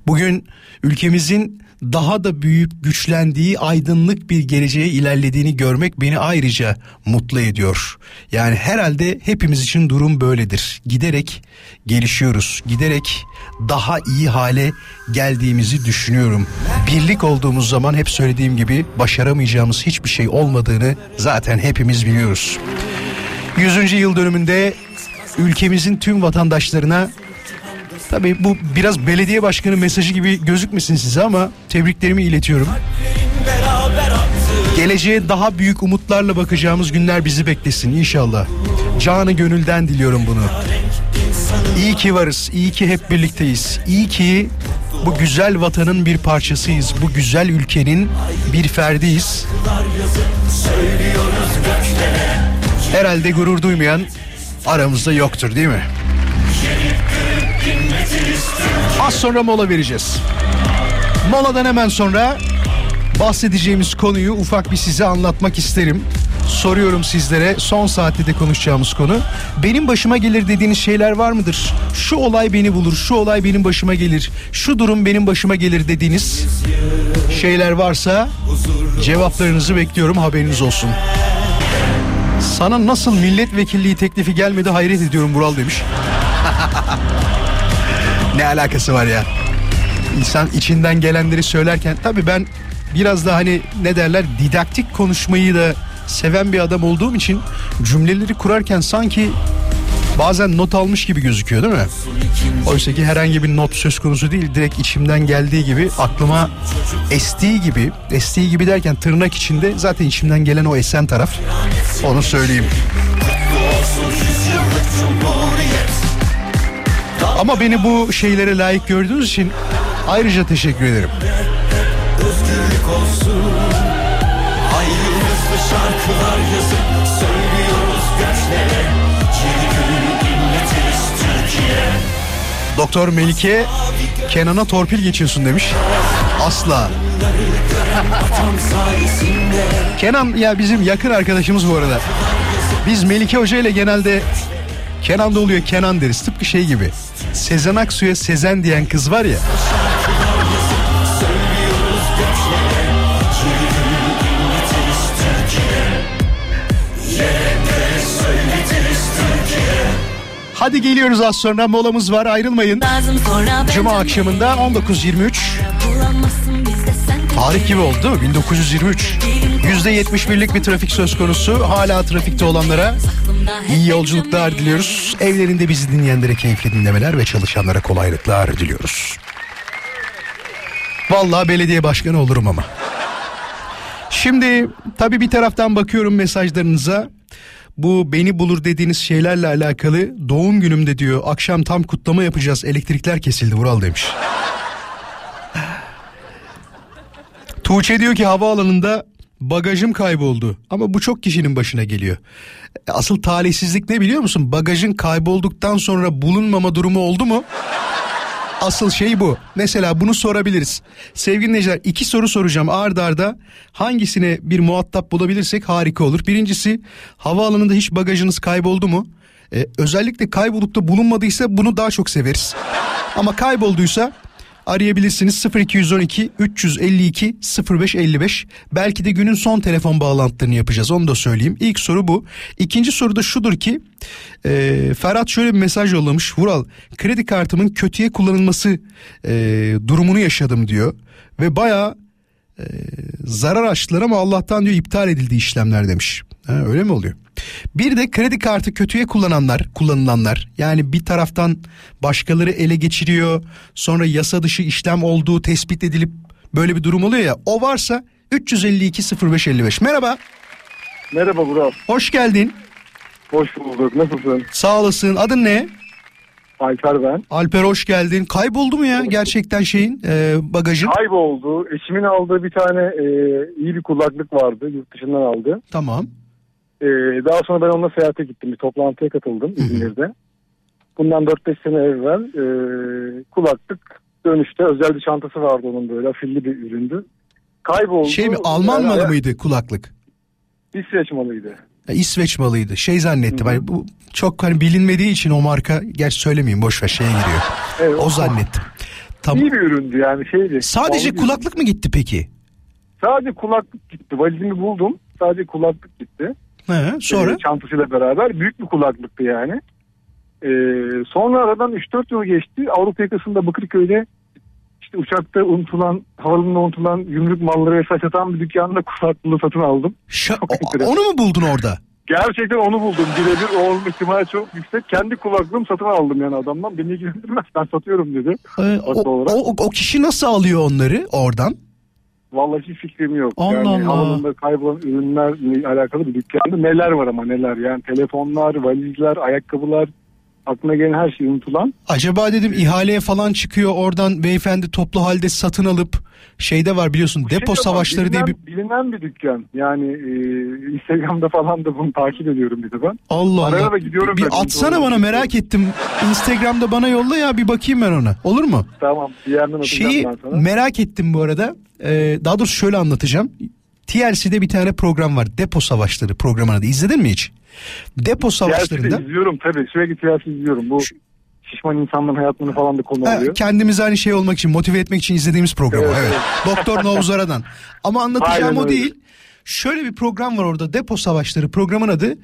Bugün ülkemizin daha da büyüyüp güçlendiği aydınlık bir geleceğe ilerlediğini görmek beni ayrıca mutlu ediyor. Yani herhalde hepimiz için durum böyledir. Giderek gelişiyoruz. Giderek daha iyi hale geldiğimizi düşünüyorum. Birlik olduğumuz zaman hep söylediğim gibi başaramayacağımız hiçbir şey olmadığını zaten hepimiz biliyoruz. 100. yıl dönümünde ülkemizin tüm vatandaşlarına Tabii bu biraz belediye başkanı mesajı gibi gözükmesin size ama tebriklerimi iletiyorum. Geleceğe daha büyük umutlarla bakacağımız günler bizi beklesin inşallah. Canı gönülden diliyorum bunu. İyi ki varız, iyi ki hep birlikteyiz. İyi ki bu güzel vatanın bir parçasıyız. Bu güzel ülkenin bir ferdiyiz. Herhalde gurur duymayan aramızda yoktur değil mi? Az sonra mola vereceğiz. Moladan hemen sonra bahsedeceğimiz konuyu ufak bir size anlatmak isterim. Soruyorum sizlere son saatte de konuşacağımız konu. Benim başıma gelir dediğiniz şeyler var mıdır? Şu olay beni bulur, şu olay benim başıma gelir, şu durum benim başıma gelir dediğiniz şeyler varsa cevaplarınızı bekliyorum haberiniz olsun. Sana nasıl milletvekilliği teklifi gelmedi hayret ediyorum Bural demiş. ne alakası var ya? İnsan içinden gelenleri söylerken tabii ben biraz da hani ne derler didaktik konuşmayı da seven bir adam olduğum için cümleleri kurarken sanki bazen not almış gibi gözüküyor değil mi? Oysa ki herhangi bir not söz konusu değil. Direkt içimden geldiği gibi aklıma estiği gibi, estiği gibi derken tırnak içinde zaten içimden gelen o esen taraf. Onu söyleyeyim. Ama beni bu şeylere layık gördüğünüz için ayrıca teşekkür ederim. Özgürlük olsun Hayırlısı şarkılar yazıp Söylüyoruz Yeni Türkiye Doktor Melike Kenan'a torpil geçiyorsun demiş. Asla. Kenan ya bizim yakın arkadaşımız bu arada. Biz Melike Hoca ile genelde Kenan da oluyor Kenan deriz. Tıpkı şey gibi. Sezen Aksu'ya Sezen diyen kız var ya. Hadi geliyoruz az sonra molamız var ayrılmayın. Cuma akşamında 19.23. Tarih gibi oldu değil mi? 1923. %71'lik bir trafik söz konusu. Hala trafikte olanlara iyi yolculuklar diliyoruz. Evlerinde bizi dinleyenlere keyifli dinlemeler ve çalışanlara kolaylıklar diliyoruz. Vallahi belediye başkanı olurum ama. Şimdi tabii bir taraftan bakıyorum mesajlarınıza. Bu beni bulur dediğiniz şeylerle alakalı doğum günümde diyor akşam tam kutlama yapacağız elektrikler kesildi Vural demiş. Tuğçe diyor ki havaalanında bagajım kayboldu ama bu çok kişinin başına geliyor. Asıl talihsizlik ne biliyor musun? Bagajın kaybolduktan sonra bulunmama durumu oldu mu? Asıl şey bu. Mesela bunu sorabiliriz. Sevgili dinleyiciler iki soru soracağım ardarda. Arda. Hangisine bir muhatap bulabilirsek harika olur. Birincisi havaalanında hiç bagajınız kayboldu mu? Ee, özellikle kaybolup da bulunmadıysa bunu daha çok severiz. Ama kaybolduysa arayabilirsiniz. 0212 352 0555 belki de günün son telefon bağlantılarını yapacağız. Onu da söyleyeyim. İlk soru bu. İkinci soru da şudur ki e, Ferhat şöyle bir mesaj yollamış. Vural kredi kartımın kötüye kullanılması e, durumunu yaşadım diyor. Ve baya e, zarar açtılar ama Allah'tan diyor iptal edildi işlemler demiş Ha, öyle mi oluyor? Bir de kredi kartı kötüye kullananlar, kullanılanlar yani bir taraftan başkaları ele geçiriyor sonra yasa dışı işlem olduğu tespit edilip böyle bir durum oluyor ya o varsa 352 0555. Merhaba. Merhaba Burak. Hoş geldin. Hoş bulduk. Nasılsın? Sağ olasın. Adın ne? Alper ben. Alper hoş geldin. Kayboldu mu ya gerçekten şeyin e, bagajın? Kayboldu. Eşimin aldığı bir tane e, iyi bir kulaklık vardı. Yurt dışından aldı. Tamam. E, daha sonra ben onunla seyahate gittim. Bir toplantıya katıldım İzmir'de. Bundan 4-5 sene evvel e, kulaklık dönüşte özel bir çantası vardı onun böyle afilli bir üründü. Kayboldu. Şey mi Alman malı mıydı kulaklık? İsveç malıydı. Ya, İsveç malıydı. Şey zannettim. Hani bu çok hani bilinmediği için o marka gerçi söylemeyeyim boş ver şeye giriyor. Evet, o zannettim. Tamam. İyi bir üründü yani şeydi. Sadece kulaklık mı gitti peki? Sadece kulaklık gitti. Valizimi buldum. Sadece kulaklık gitti. He, sonra? Ee, çantasıyla beraber. Büyük bir kulaklıktı yani. Ee, sonra aradan 3-4 yıl geçti. Avrupa yakasında Bakırköy'de işte uçakta unutulan, havalimanında unutulan gümrük malları vesaire satan bir dükkanda kulaklığı satın aldım. Çok enteresan. Onu mu buldun orada? Gerçekten onu buldum. Birebir o olma ihtimali çok yüksek. Kendi kulaklığımı satın aldım yani adamdan. Beni ilgilendirmez ben satıyorum dedi. Ee, o, olarak. o, o kişi nasıl alıyor onları oradan? Vallahi hiç fikrim yok. Allah yani Allah. havalimanında kaybolan ürünlerle alakalı bir dükkanda neler var ama neler. Yani telefonlar, valizler, ayakkabılar, aklına gelen her şey unutulan. Acaba dedim ihaleye falan çıkıyor oradan beyefendi toplu halde satın alıp şeyde var biliyorsun depo Şey ama savaşları diye bilinen, bir bilinen bir dükkan. Yani e, Instagram'da falan da bunu takip ediyorum bir de ben. Allah Arada Allah. da gidiyorum bir ben. atsana bana merak ettim. Instagram'da bana yolla ya bir bakayım ben ona. Olur mu? Tamam bir yerden Şeyi merak ettim bu arada. Ee, daha doğrusu şöyle anlatacağım. TLC'de bir tane program var. Depo Savaşları programını adı. İzledin mi hiç? Depo Savaşları'nda TLC'de izliyorum tabii sürekli TLC izliyorum. Bu şişman insanların hayatını falan da konu Ha, oluyor. kendimiz aynı şey olmak için, motive etmek için izlediğimiz program Evet, evet. Doktor Novuz Aradan. Ama anlatacağım Aynen o öyle. değil. Şöyle bir program var orada. Depo Savaşları programın adı.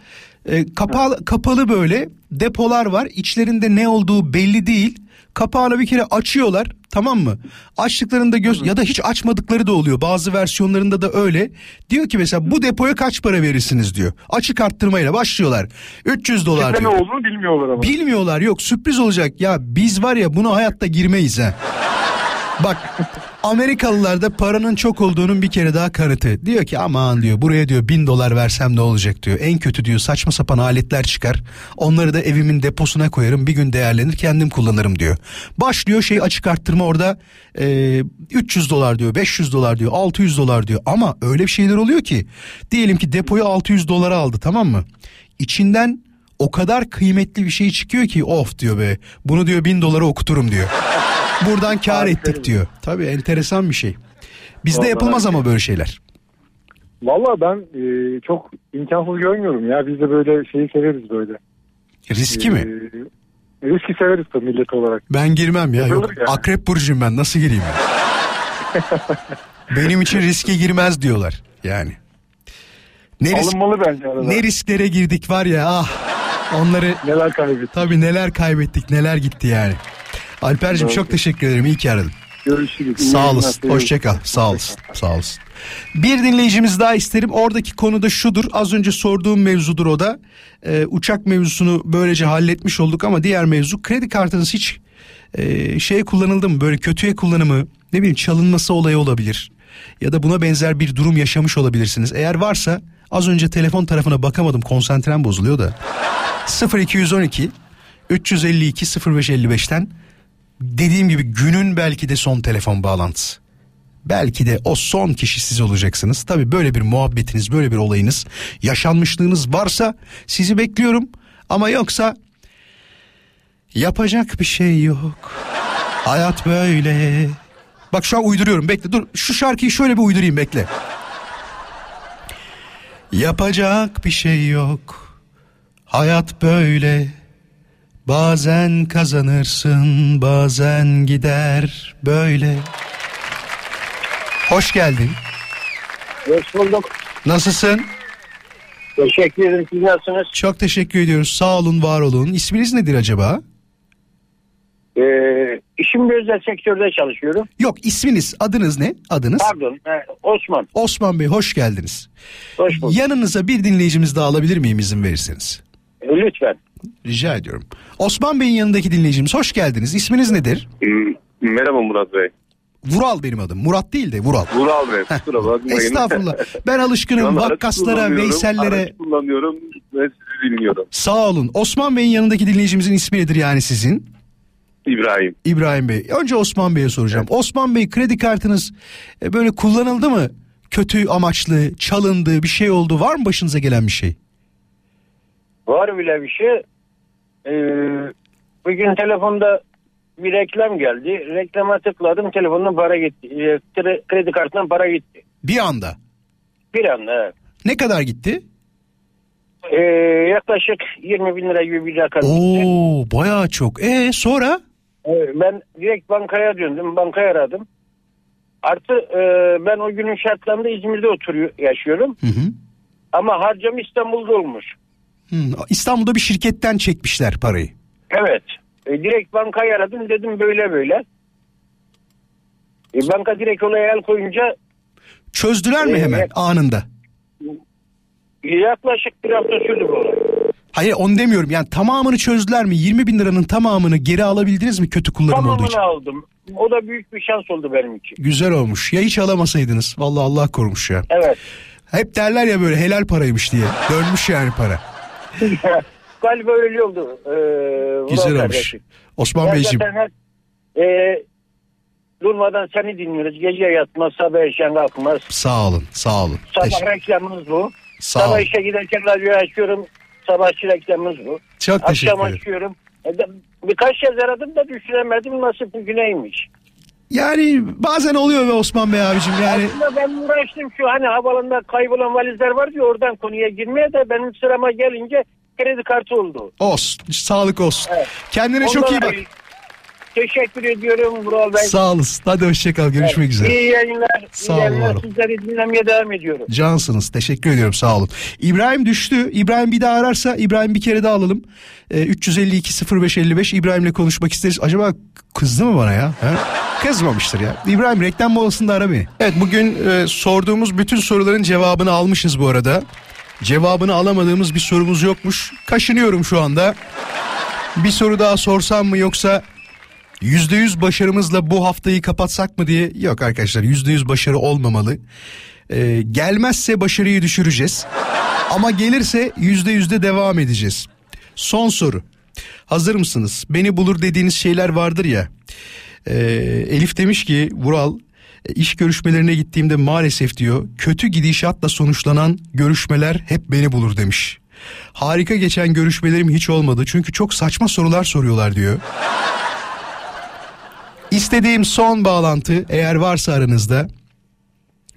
E, kapalı, kapalı böyle depolar var. İçlerinde ne olduğu belli değil. Kapağını bir kere açıyorlar tamam mı? Açtıklarında göz ya da hiç açmadıkları da oluyor. Bazı versiyonlarında da öyle. Diyor ki mesela bu depoya kaç para verirsiniz diyor. Açık arttırmayla başlıyorlar. 300 dolar İçinde ne diyor. olduğunu bilmiyorlar ama. Bilmiyorlar yok sürpriz olacak. Ya biz var ya buna hayatta girmeyiz ha. Bak Amerikalılarda paranın çok olduğunun bir kere daha kanıtı. Diyor ki aman diyor buraya diyor bin dolar versem ne olacak diyor. En kötü diyor saçma sapan aletler çıkar. Onları da evimin deposuna koyarım bir gün değerlenir kendim kullanırım diyor. Başlıyor şey açık arttırma orada e, 300 dolar diyor 500 dolar diyor 600 dolar diyor. Ama öyle bir şeyler oluyor ki diyelim ki depoyu 600 dolara aldı tamam mı? İçinden o kadar kıymetli bir şey çıkıyor ki of diyor be bunu diyor bin dolara okuturum diyor. Buradan kar ettik diyor. Tabii enteresan bir şey. Bizde Vallahi yapılmaz ama böyle şeyler. Valla ben e, çok imkansız görmüyorum ya. Biz de böyle şeyi severiz böyle. Riski E, mi? Riski severiz tabii millet olarak. Ben girmem ya. Yok. Yani. Akrep burcuyum ben. Nasıl gireyim ya? Benim için riske girmez diyorlar. Yani. Ne, risk- Alınmalı bence arada. ne risklere girdik var ya ah. Onları neler kaybettik. Tabii neler kaybettik neler gitti yani. Alper'cim çok teşekkür ederim. İyi ki aradın. Görüşürüz. Sağ olasın. seviyorum. Hoşça kal. Sağ olasın. Sağ olasın. Bir dinleyicimiz daha isterim. Oradaki konu da şudur. Az önce sorduğum mevzudur o da. Ee, uçak mevzusunu böylece halletmiş olduk ama diğer mevzu kredi kartınız hiç e, şeye kullanıldı mı? Böyle kötüye kullanımı, ne bileyim çalınması olayı olabilir. Ya da buna benzer bir durum yaşamış olabilirsiniz. Eğer varsa az önce telefon tarafına bakamadım. Konsantrem bozuluyor da. 0212 352 0555'ten dediğim gibi günün belki de son telefon bağlantısı. Belki de o son kişi siz olacaksınız. Tabii böyle bir muhabbetiniz, böyle bir olayınız, yaşanmışlığınız varsa sizi bekliyorum. Ama yoksa yapacak bir şey yok. Hayat böyle. Bak şu an uyduruyorum bekle dur şu şarkıyı şöyle bir uydurayım bekle. Yapacak bir şey yok. Hayat böyle. Bazen kazanırsın, bazen gider böyle. Hoş geldin. Hoş bulduk. Nasılsın? Teşekkür ederim. Siz nasılsınız? Çok teşekkür ediyoruz. Sağ olun, var olun. İsminiz nedir acaba? Ee, işim özel sektörde çalışıyorum. Yok isminiz, adınız ne? Adınız? Pardon, e, Osman. Osman Bey hoş geldiniz. Hoş bulduk. Yanınıza bir dinleyicimiz daha alabilir miyim izin verirseniz? E, lütfen. Rica ediyorum. Osman Bey'in yanındaki dinleyicimiz hoş geldiniz. İsminiz nedir? Hmm, Merhaba Murat Bey. Vural benim adım. Murat değil de Vural. Vural Bey kusura bakmayın. Estağfurullah. Ben alışkınım vakkaslara, Veysellere. Araç kullanıyorum ve sizi dinliyorum. Sağ olun. Osman Bey'in yanındaki dinleyicimizin ismi nedir yani sizin? İbrahim. İbrahim Bey. Önce Osman Bey'e soracağım. Osman Bey kredi kartınız e, böyle kullanıldı mı? Kötü amaçlı, çalındı, bir şey oldu. Var mı başınıza gelen bir şey? Var bile bir şey. Ee, bugün telefonda bir reklam geldi. Reklama tıkladım telefondan para gitti. Ee, kre- kredi kartından para gitti. Bir anda. Bir anda evet. Ne kadar gitti? Ee, yaklaşık 20 bin lira gibi bir rakam. Oo, bayağı çok. E sonra? Ben direkt bankaya döndüm. Bankaya aradım. Artı e, ben o günün şartlarında İzmir'de oturuyor, yaşıyorum. Ama harcam İstanbul'da olmuş. Hmm, İstanbul'da bir şirketten çekmişler parayı. Evet. E, direkt bankayı aradım dedim böyle böyle. E, banka direkt olaya el koyunca Çözdüler mi Ee, hemen evet. anında? yaklaşık bir hafta sürdü bu olay. Hayır onu demiyorum. Yani tamamını çözdüler mi? 20 bin liranın tamamını geri alabildiniz mi kötü kullanım olduğu için? Tamamını aldım. O da büyük bir şans oldu benim için. Güzel olmuş. Ya hiç alamasaydınız. Vallahi Allah korumuş ya. Evet. Hep derler ya böyle helal paraymış diye. Dönmüş yani para. Galiba öyle oldu. Ee, Güzel olmuş. kardeşim. Osman Beyciğim. hep, e, durmadan seni dinliyoruz. Gece yatmaz, sabah erken kalkmaz. Sağ olun. Sağ olun. Teşekkür- Sabah reklamımız bu. Sağ sabah olun. işe giderken radyoyu açıyorum. Sabahçı reklamımız bu. Çok teşekkür Akşam ederim. açıyorum. E birkaç kez aradım da düşünemedim nasıl bugüneymiş. Yani bazen oluyor be Osman Bey abicim yani. Aslında ben uğraştım şu hani havalanında kaybolan valizler var diye oradan konuya girmeye de benim sırama gelince kredi kartı oldu. Olsun. Sağlık olsun. Kendine Ondan çok iyi bak. Teşekkür ediyorum Vural Bey. Sağ olasın. Hadi hoşçakal. Görüşmek üzere. İyi yayınlar. Sağ iyi olun, yayınlar. var olun. Sizleri dinlemeye devam ediyorum. Cansınız. Teşekkür ediyorum. Sağ olun. İbrahim düştü. İbrahim bir daha ararsa İbrahim bir kere daha alalım. Ee, 352 0555 İbrahim'le konuşmak isteriz. Acaba kızdı mı bana ya? He? Kızmamıştır ya. İbrahim reklam molasında ara beni. Evet bugün e, sorduğumuz bütün soruların cevabını almışız bu arada. Cevabını alamadığımız bir sorumuz yokmuş. Kaşınıyorum şu anda. Bir soru daha sorsam mı yoksa %100 başarımızla bu haftayı kapatsak mı diye yok arkadaşlar %100 başarı olmamalı. Ee, gelmezse başarıyı düşüreceğiz. Ama gelirse %100'de devam edeceğiz. Son soru. Hazır mısınız? Beni bulur dediğiniz şeyler vardır ya. Ee, Elif demiş ki Vural e, iş görüşmelerine gittiğimde maalesef diyor kötü gidişatla sonuçlanan görüşmeler hep beni bulur demiş. Harika geçen görüşmelerim hiç olmadı çünkü çok saçma sorular soruyorlar diyor. İstediğim son bağlantı eğer varsa aranızda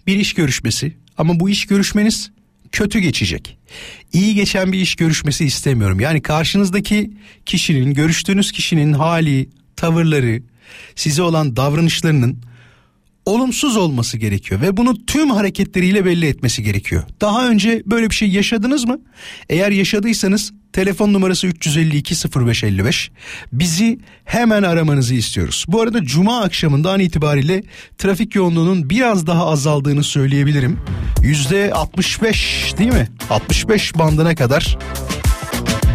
bir iş görüşmesi ama bu iş görüşmeniz kötü geçecek. İyi geçen bir iş görüşmesi istemiyorum. Yani karşınızdaki kişinin, görüştüğünüz kişinin hali, tavırları, size olan davranışlarının olumsuz olması gerekiyor ve bunu tüm hareketleriyle belli etmesi gerekiyor. Daha önce böyle bir şey yaşadınız mı? Eğer yaşadıysanız telefon numarası 352 0555 bizi hemen aramanızı istiyoruz. Bu arada cuma akşamından itibariyle trafik yoğunluğunun biraz daha azaldığını söyleyebilirim. Yüzde 65 değil mi? 65 bandına kadar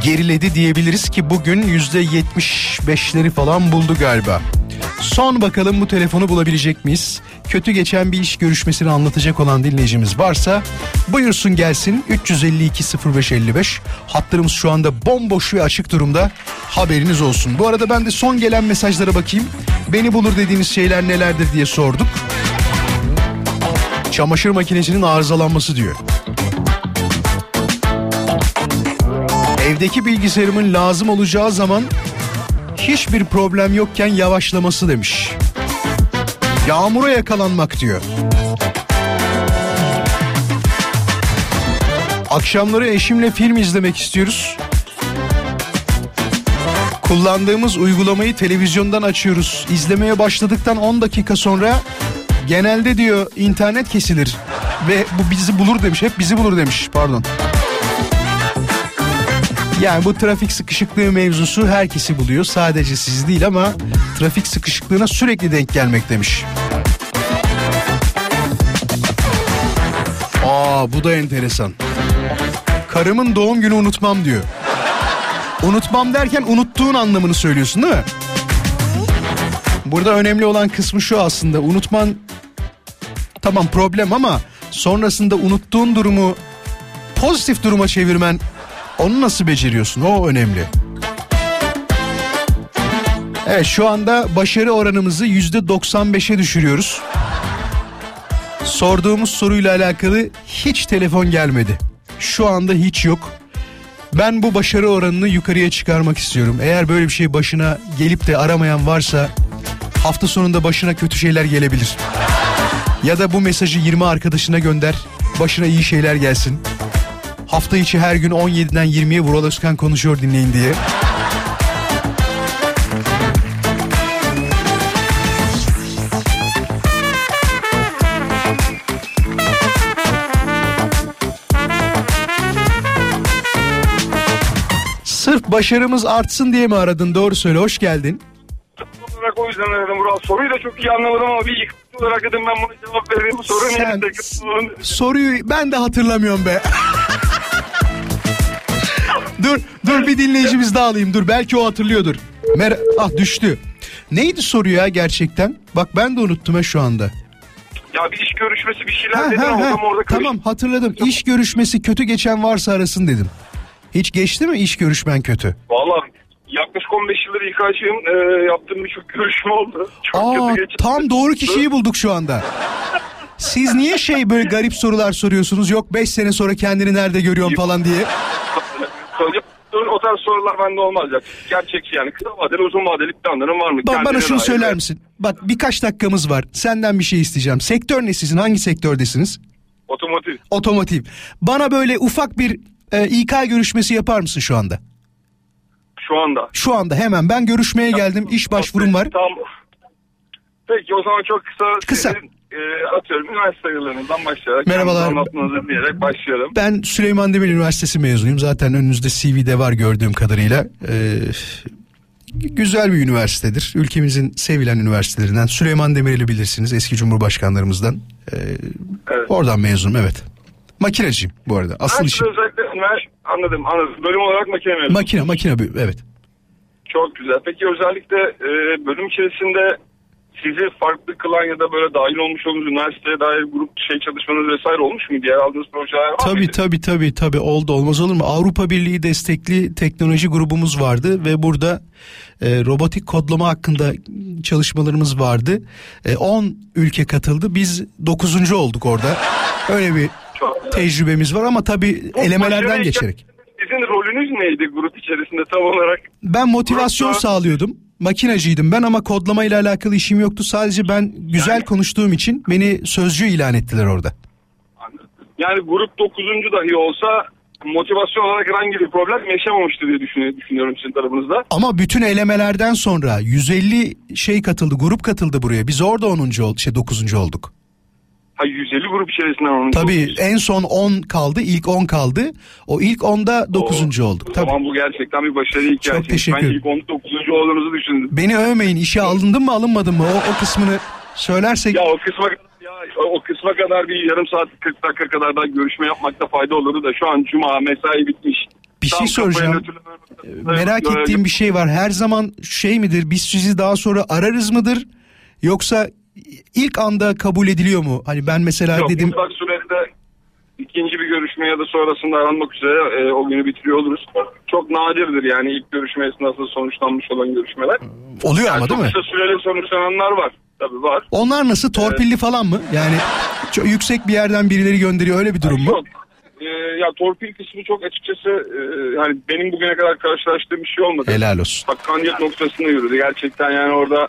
geriledi diyebiliriz ki bugün yüzde 75'leri falan buldu galiba. Son bakalım bu telefonu bulabilecek miyiz? Kötü geçen bir iş görüşmesini anlatacak olan dinleyicimiz varsa buyursun gelsin 352 0555 hatlarımız şu anda bomboş ve açık durumda haberiniz olsun. Bu arada ben de son gelen mesajlara bakayım. Beni bulur dediğiniz şeyler nelerdir diye sorduk. Çamaşır makinesinin arızalanması diyor. Evdeki bilgisayarımın lazım olacağı zaman hiçbir problem yokken yavaşlaması demiş. Yağmura yakalanmak diyor. Akşamları eşimle film izlemek istiyoruz. Kullandığımız uygulamayı televizyondan açıyoruz. İzlemeye başladıktan 10 dakika sonra genelde diyor internet kesilir ve bu bizi bulur demiş. Hep bizi bulur demiş. Pardon. Yani bu trafik sıkışıklığı mevzusu herkesi buluyor. Sadece siz değil ama trafik sıkışıklığına sürekli denk gelmek demiş. Aa bu da enteresan. Karımın doğum günü unutmam diyor. Unutmam derken unuttuğun anlamını söylüyorsun değil mi? Burada önemli olan kısmı şu aslında. Unutman tamam problem ama sonrasında unuttuğun durumu pozitif duruma çevirmen onu nasıl beceriyorsun? O önemli. Evet şu anda başarı oranımızı yüzde 95'e düşürüyoruz. Sorduğumuz soruyla alakalı hiç telefon gelmedi. Şu anda hiç yok. Ben bu başarı oranını yukarıya çıkarmak istiyorum. Eğer böyle bir şey başına gelip de aramayan varsa hafta sonunda başına kötü şeyler gelebilir. Ya da bu mesajı 20 arkadaşına gönder. Başına iyi şeyler gelsin. Hafta içi her gün 17'den 20'ye Vural Özkan konuşuyor dinleyin diye. Sırf başarımız artsın diye mi aradın? Doğru söyle. Hoş geldin. olarak o yüzden aradım Vural. Soruyu da çok iyi anlamadım ama bir yıkıntı olarak dedim ben buna cevap vereyim. Soru Sen- neydi? Soruyu ben de hatırlamıyorum be. dur dur bir dinleyicimiz daha alayım dur belki o hatırlıyordur. Mer ah düştü. Neydi soru ya gerçekten? Bak ben de unuttum ha şu anda. Ya bir iş görüşmesi bir şeyler Ha, dedin ha, ama ha. orada karıştı. Tamam hatırladım. İş görüşmesi kötü geçen varsa arasın dedim. Hiç geçti mi iş görüşmen kötü? Valla yaklaşık 15 yıldır İK'cıyım. Ee, yaptığım birçok görüşme oldu. Çok Aa kötü geçti. tam doğru kişiyi bulduk şu anda. Siz niye şey böyle garip sorular soruyorsunuz? Yok 5 sene sonra kendini nerede görüyorsun falan diye. O tarz sorular bende olmaz ya. Gerçekçi yani kısa vadeli uzun vadeli planların var mı? Bak bana şunu dair. söyler misin? Bak birkaç dakikamız var. Senden bir şey isteyeceğim. Sektör ne sizin? Hangi sektördesiniz? Otomotiv. Otomotiv. Bana böyle ufak bir e, İK görüşmesi yapar mısın şu anda? Şu anda. Şu anda hemen. Ben görüşmeye geldim. İş başvurum var. Tam. Peki o zaman çok kısa. Kısa. Sizin, e, atıyorum üniversite yıllarınızdan başlayarak. Merhabalar. Anlatmanızı dinleyerek başlayalım. Ben Süleyman Demirel Üniversitesi mezunuyum. Zaten önünüzde CV'de var gördüğüm kadarıyla. Ee, güzel bir üniversitedir. Ülkemizin sevilen üniversitelerinden. Süleyman Demirel'i bilirsiniz. Eski cumhurbaşkanlarımızdan. Ee, Oradan mezunum evet. Makineciyim bu arada. Asıl Ben işim. özellikle ünivers- anladım anladım. Bölüm olarak makine mezunu. Makine makine evet. Çok güzel. Peki özellikle e, bölüm içerisinde sizi farklı kılan ya da böyle dahil olmuş olduğunuz üniversiteye dair grup şey çalışmanız vesaire olmuş mu? Diğer aldığınız projeler var Tabii mıydı? tabii tabii tabii oldu olmaz olur mu? Avrupa Birliği destekli teknoloji grubumuz vardı ve burada e, robotik kodlama hakkında çalışmalarımız vardı. E, 10 ülke katıldı. Biz 9. olduk orada. Öyle bir tecrübemiz var ama tabii elemelerden başarıyken geçerek. Sizin rolünüz neydi grup içerisinde tam olarak? Ben motivasyon Grupta- sağlıyordum. Makinacıydım ben ama kodlama ile alakalı işim yoktu. Sadece ben güzel konuştuğum için beni sözcü ilan ettiler orada. Yani grup 9. dahi olsa motivasyon olarak herhangi bir problem yaşamamıştı diye düşünü- düşünüyorum sizin tarafınızda. Ama bütün elemelerden sonra 150 şey katıldı, grup katıldı buraya. Biz orada 10. olduk, şey 9. olduk. Ha 150 grup içerisinden onun. Tabii en son 10 kaldı, ilk 10 kaldı. O ilk 10'da 9. olduk. O Tabii. zaman bu gerçekten bir başarı hikayesi. Çok teşekkür Ben ederim. ilk 19. olduğunuzu düşündüm. Beni övmeyin, işe alındın mı alınmadın mı? O, o kısmını söylersek. Ya o kısma ya o kısma kadar bir yarım saat 40 dakika kadar daha görüşme yapmakta fayda olurdu da şu an cuma mesai bitmiş. Bir şey Tam kafayı soracağım. götürülen- Merak ettiğim bir şey var. Her zaman şey midir? Biz sizi daha sonra ararız mıdır? Yoksa ilk anda kabul ediliyor mu? Hani ben mesela Yok, dedim mutlak surette ikinci bir görüşme ya da sonrasında aranmak üzere e, o günü bitiriyor oluruz. Çok nadirdir yani ilk görüşme esnasında sonuçlanmış olan görüşmeler. oluyor ama değil Çok mi? kısa süreli sonuçlananlar var. Tabii var. Onlar nasıl torpilli falan mı? Yani çok yüksek bir yerden birileri gönderiyor öyle bir durum mu? Yok. Ee, ya torpil kısmı çok açıkçası e, hani benim bugüne kadar karşılaştığım bir şey olmadı. Helal olsun. Hakkaniyet noktasında yürüdü. Gerçekten yani orada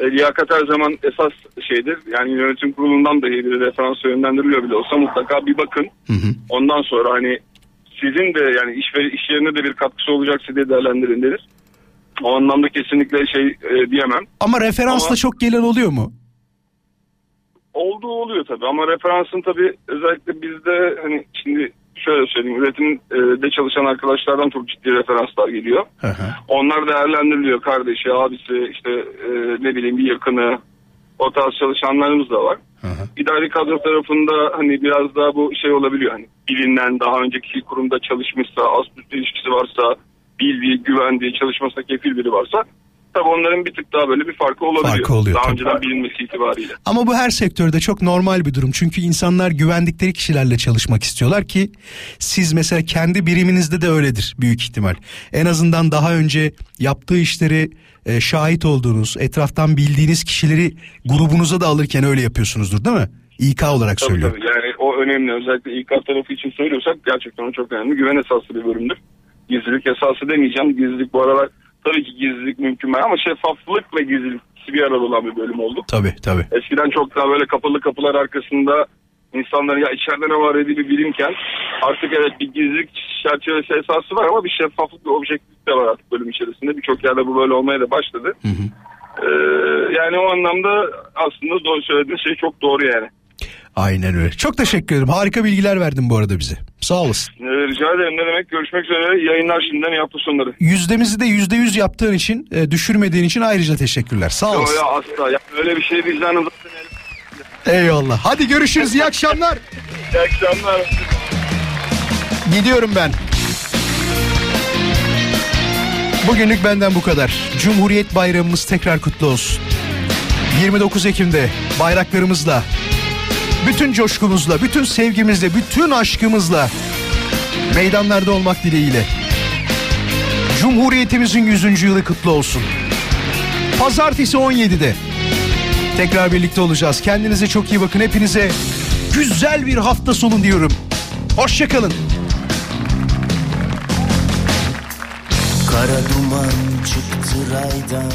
e, liyakat her zaman esas şeydir. Yani yönetim kurulundan dahi bir referans yönlendiriliyor bile olsa mutlaka bir bakın. Ondan sonra hani sizin de yani iş ve iş yerine de bir katkısı olacaksa diye değerlendirin denir. O anlamda kesinlikle şey e, diyemem. Ama referansla Ama- çok gelen oluyor mu? Olduğu oluyor tabii ama referansın tabii özellikle bizde hani şimdi şöyle söyleyeyim üretimde çalışan arkadaşlardan çok ciddi referanslar geliyor. Onlar değerlendiriliyor kardeşi, abisi, işte e, ne bileyim bir yakını, o tarz çalışanlarımız da var. İdari kadro tarafında hani biraz daha bu şey olabiliyor. Hani bilinen daha önceki kurumda çalışmışsa, az üst ilişkisi varsa, bildiği, güvendiği, çalışmasına kefil biri varsa tabii onların bir tık daha böyle bir farkı olabiliyor. Farkı oluyor, daha tabii. önceden bilinmesi itibariyle. Ama bu her sektörde çok normal bir durum. Çünkü insanlar güvendikleri kişilerle çalışmak istiyorlar ki siz mesela kendi biriminizde de öyledir büyük ihtimal. En azından daha önce yaptığı işleri e, şahit olduğunuz, etraftan bildiğiniz kişileri grubunuza da alırken öyle yapıyorsunuzdur değil mi? İK olarak Tabii söylüyorum. tabii yani o önemli özellikle İK tarafı için söylüyorsak gerçekten o çok önemli. Güven esaslı bir bölümdür. Gizlilik esası demeyeceğim. Gizlilik bu aralar tabii ki gizlilik mümkün ama şeffaflık ve gizlilik bir arada olan bir bölüm oldu. Tabii tabii. Eskiden çok daha böyle kapalı kapılar arkasında insanların ya içeride ne var dediği bir bilimken artık evet bir gizlilik çerçevesi esası var ama bir şeffaflık ve objektiflik de var artık bölüm içerisinde. Birçok yerde bu böyle olmaya da başladı. Ee, yani o anlamda aslında doğru söylediğiniz şey çok doğru yani. Aynen öyle. Çok teşekkür ederim. Harika bilgiler verdin bu arada bize. Sağ olasın. Ee, rica ederim ne demek görüşmek üzere yayınlar şimdiden hafta sonları. Yüzdemizi de yüzde yüz yaptığın için, e, düşürmediğin için ayrıca teşekkürler. Sağ olasın. ya asla ya öyle bir şey vicdanınızda Eyvallah. Hadi görüşürüz. İyi akşamlar. İyi akşamlar. Gidiyorum ben. Bugünlük benden bu kadar. Cumhuriyet Bayramımız tekrar kutlu olsun. 29 Ekim'de bayraklarımızla, bütün coşkumuzla, bütün sevgimizle, bütün aşkımızla meydanlarda olmak dileğiyle. Cumhuriyetimizin 100. yılı kutlu olsun. Pazartesi 17'de tekrar birlikte olacağız. Kendinize çok iyi bakın. Hepinize güzel bir hafta sonu diyorum. Hoşçakalın. Kara duman çıktı raydan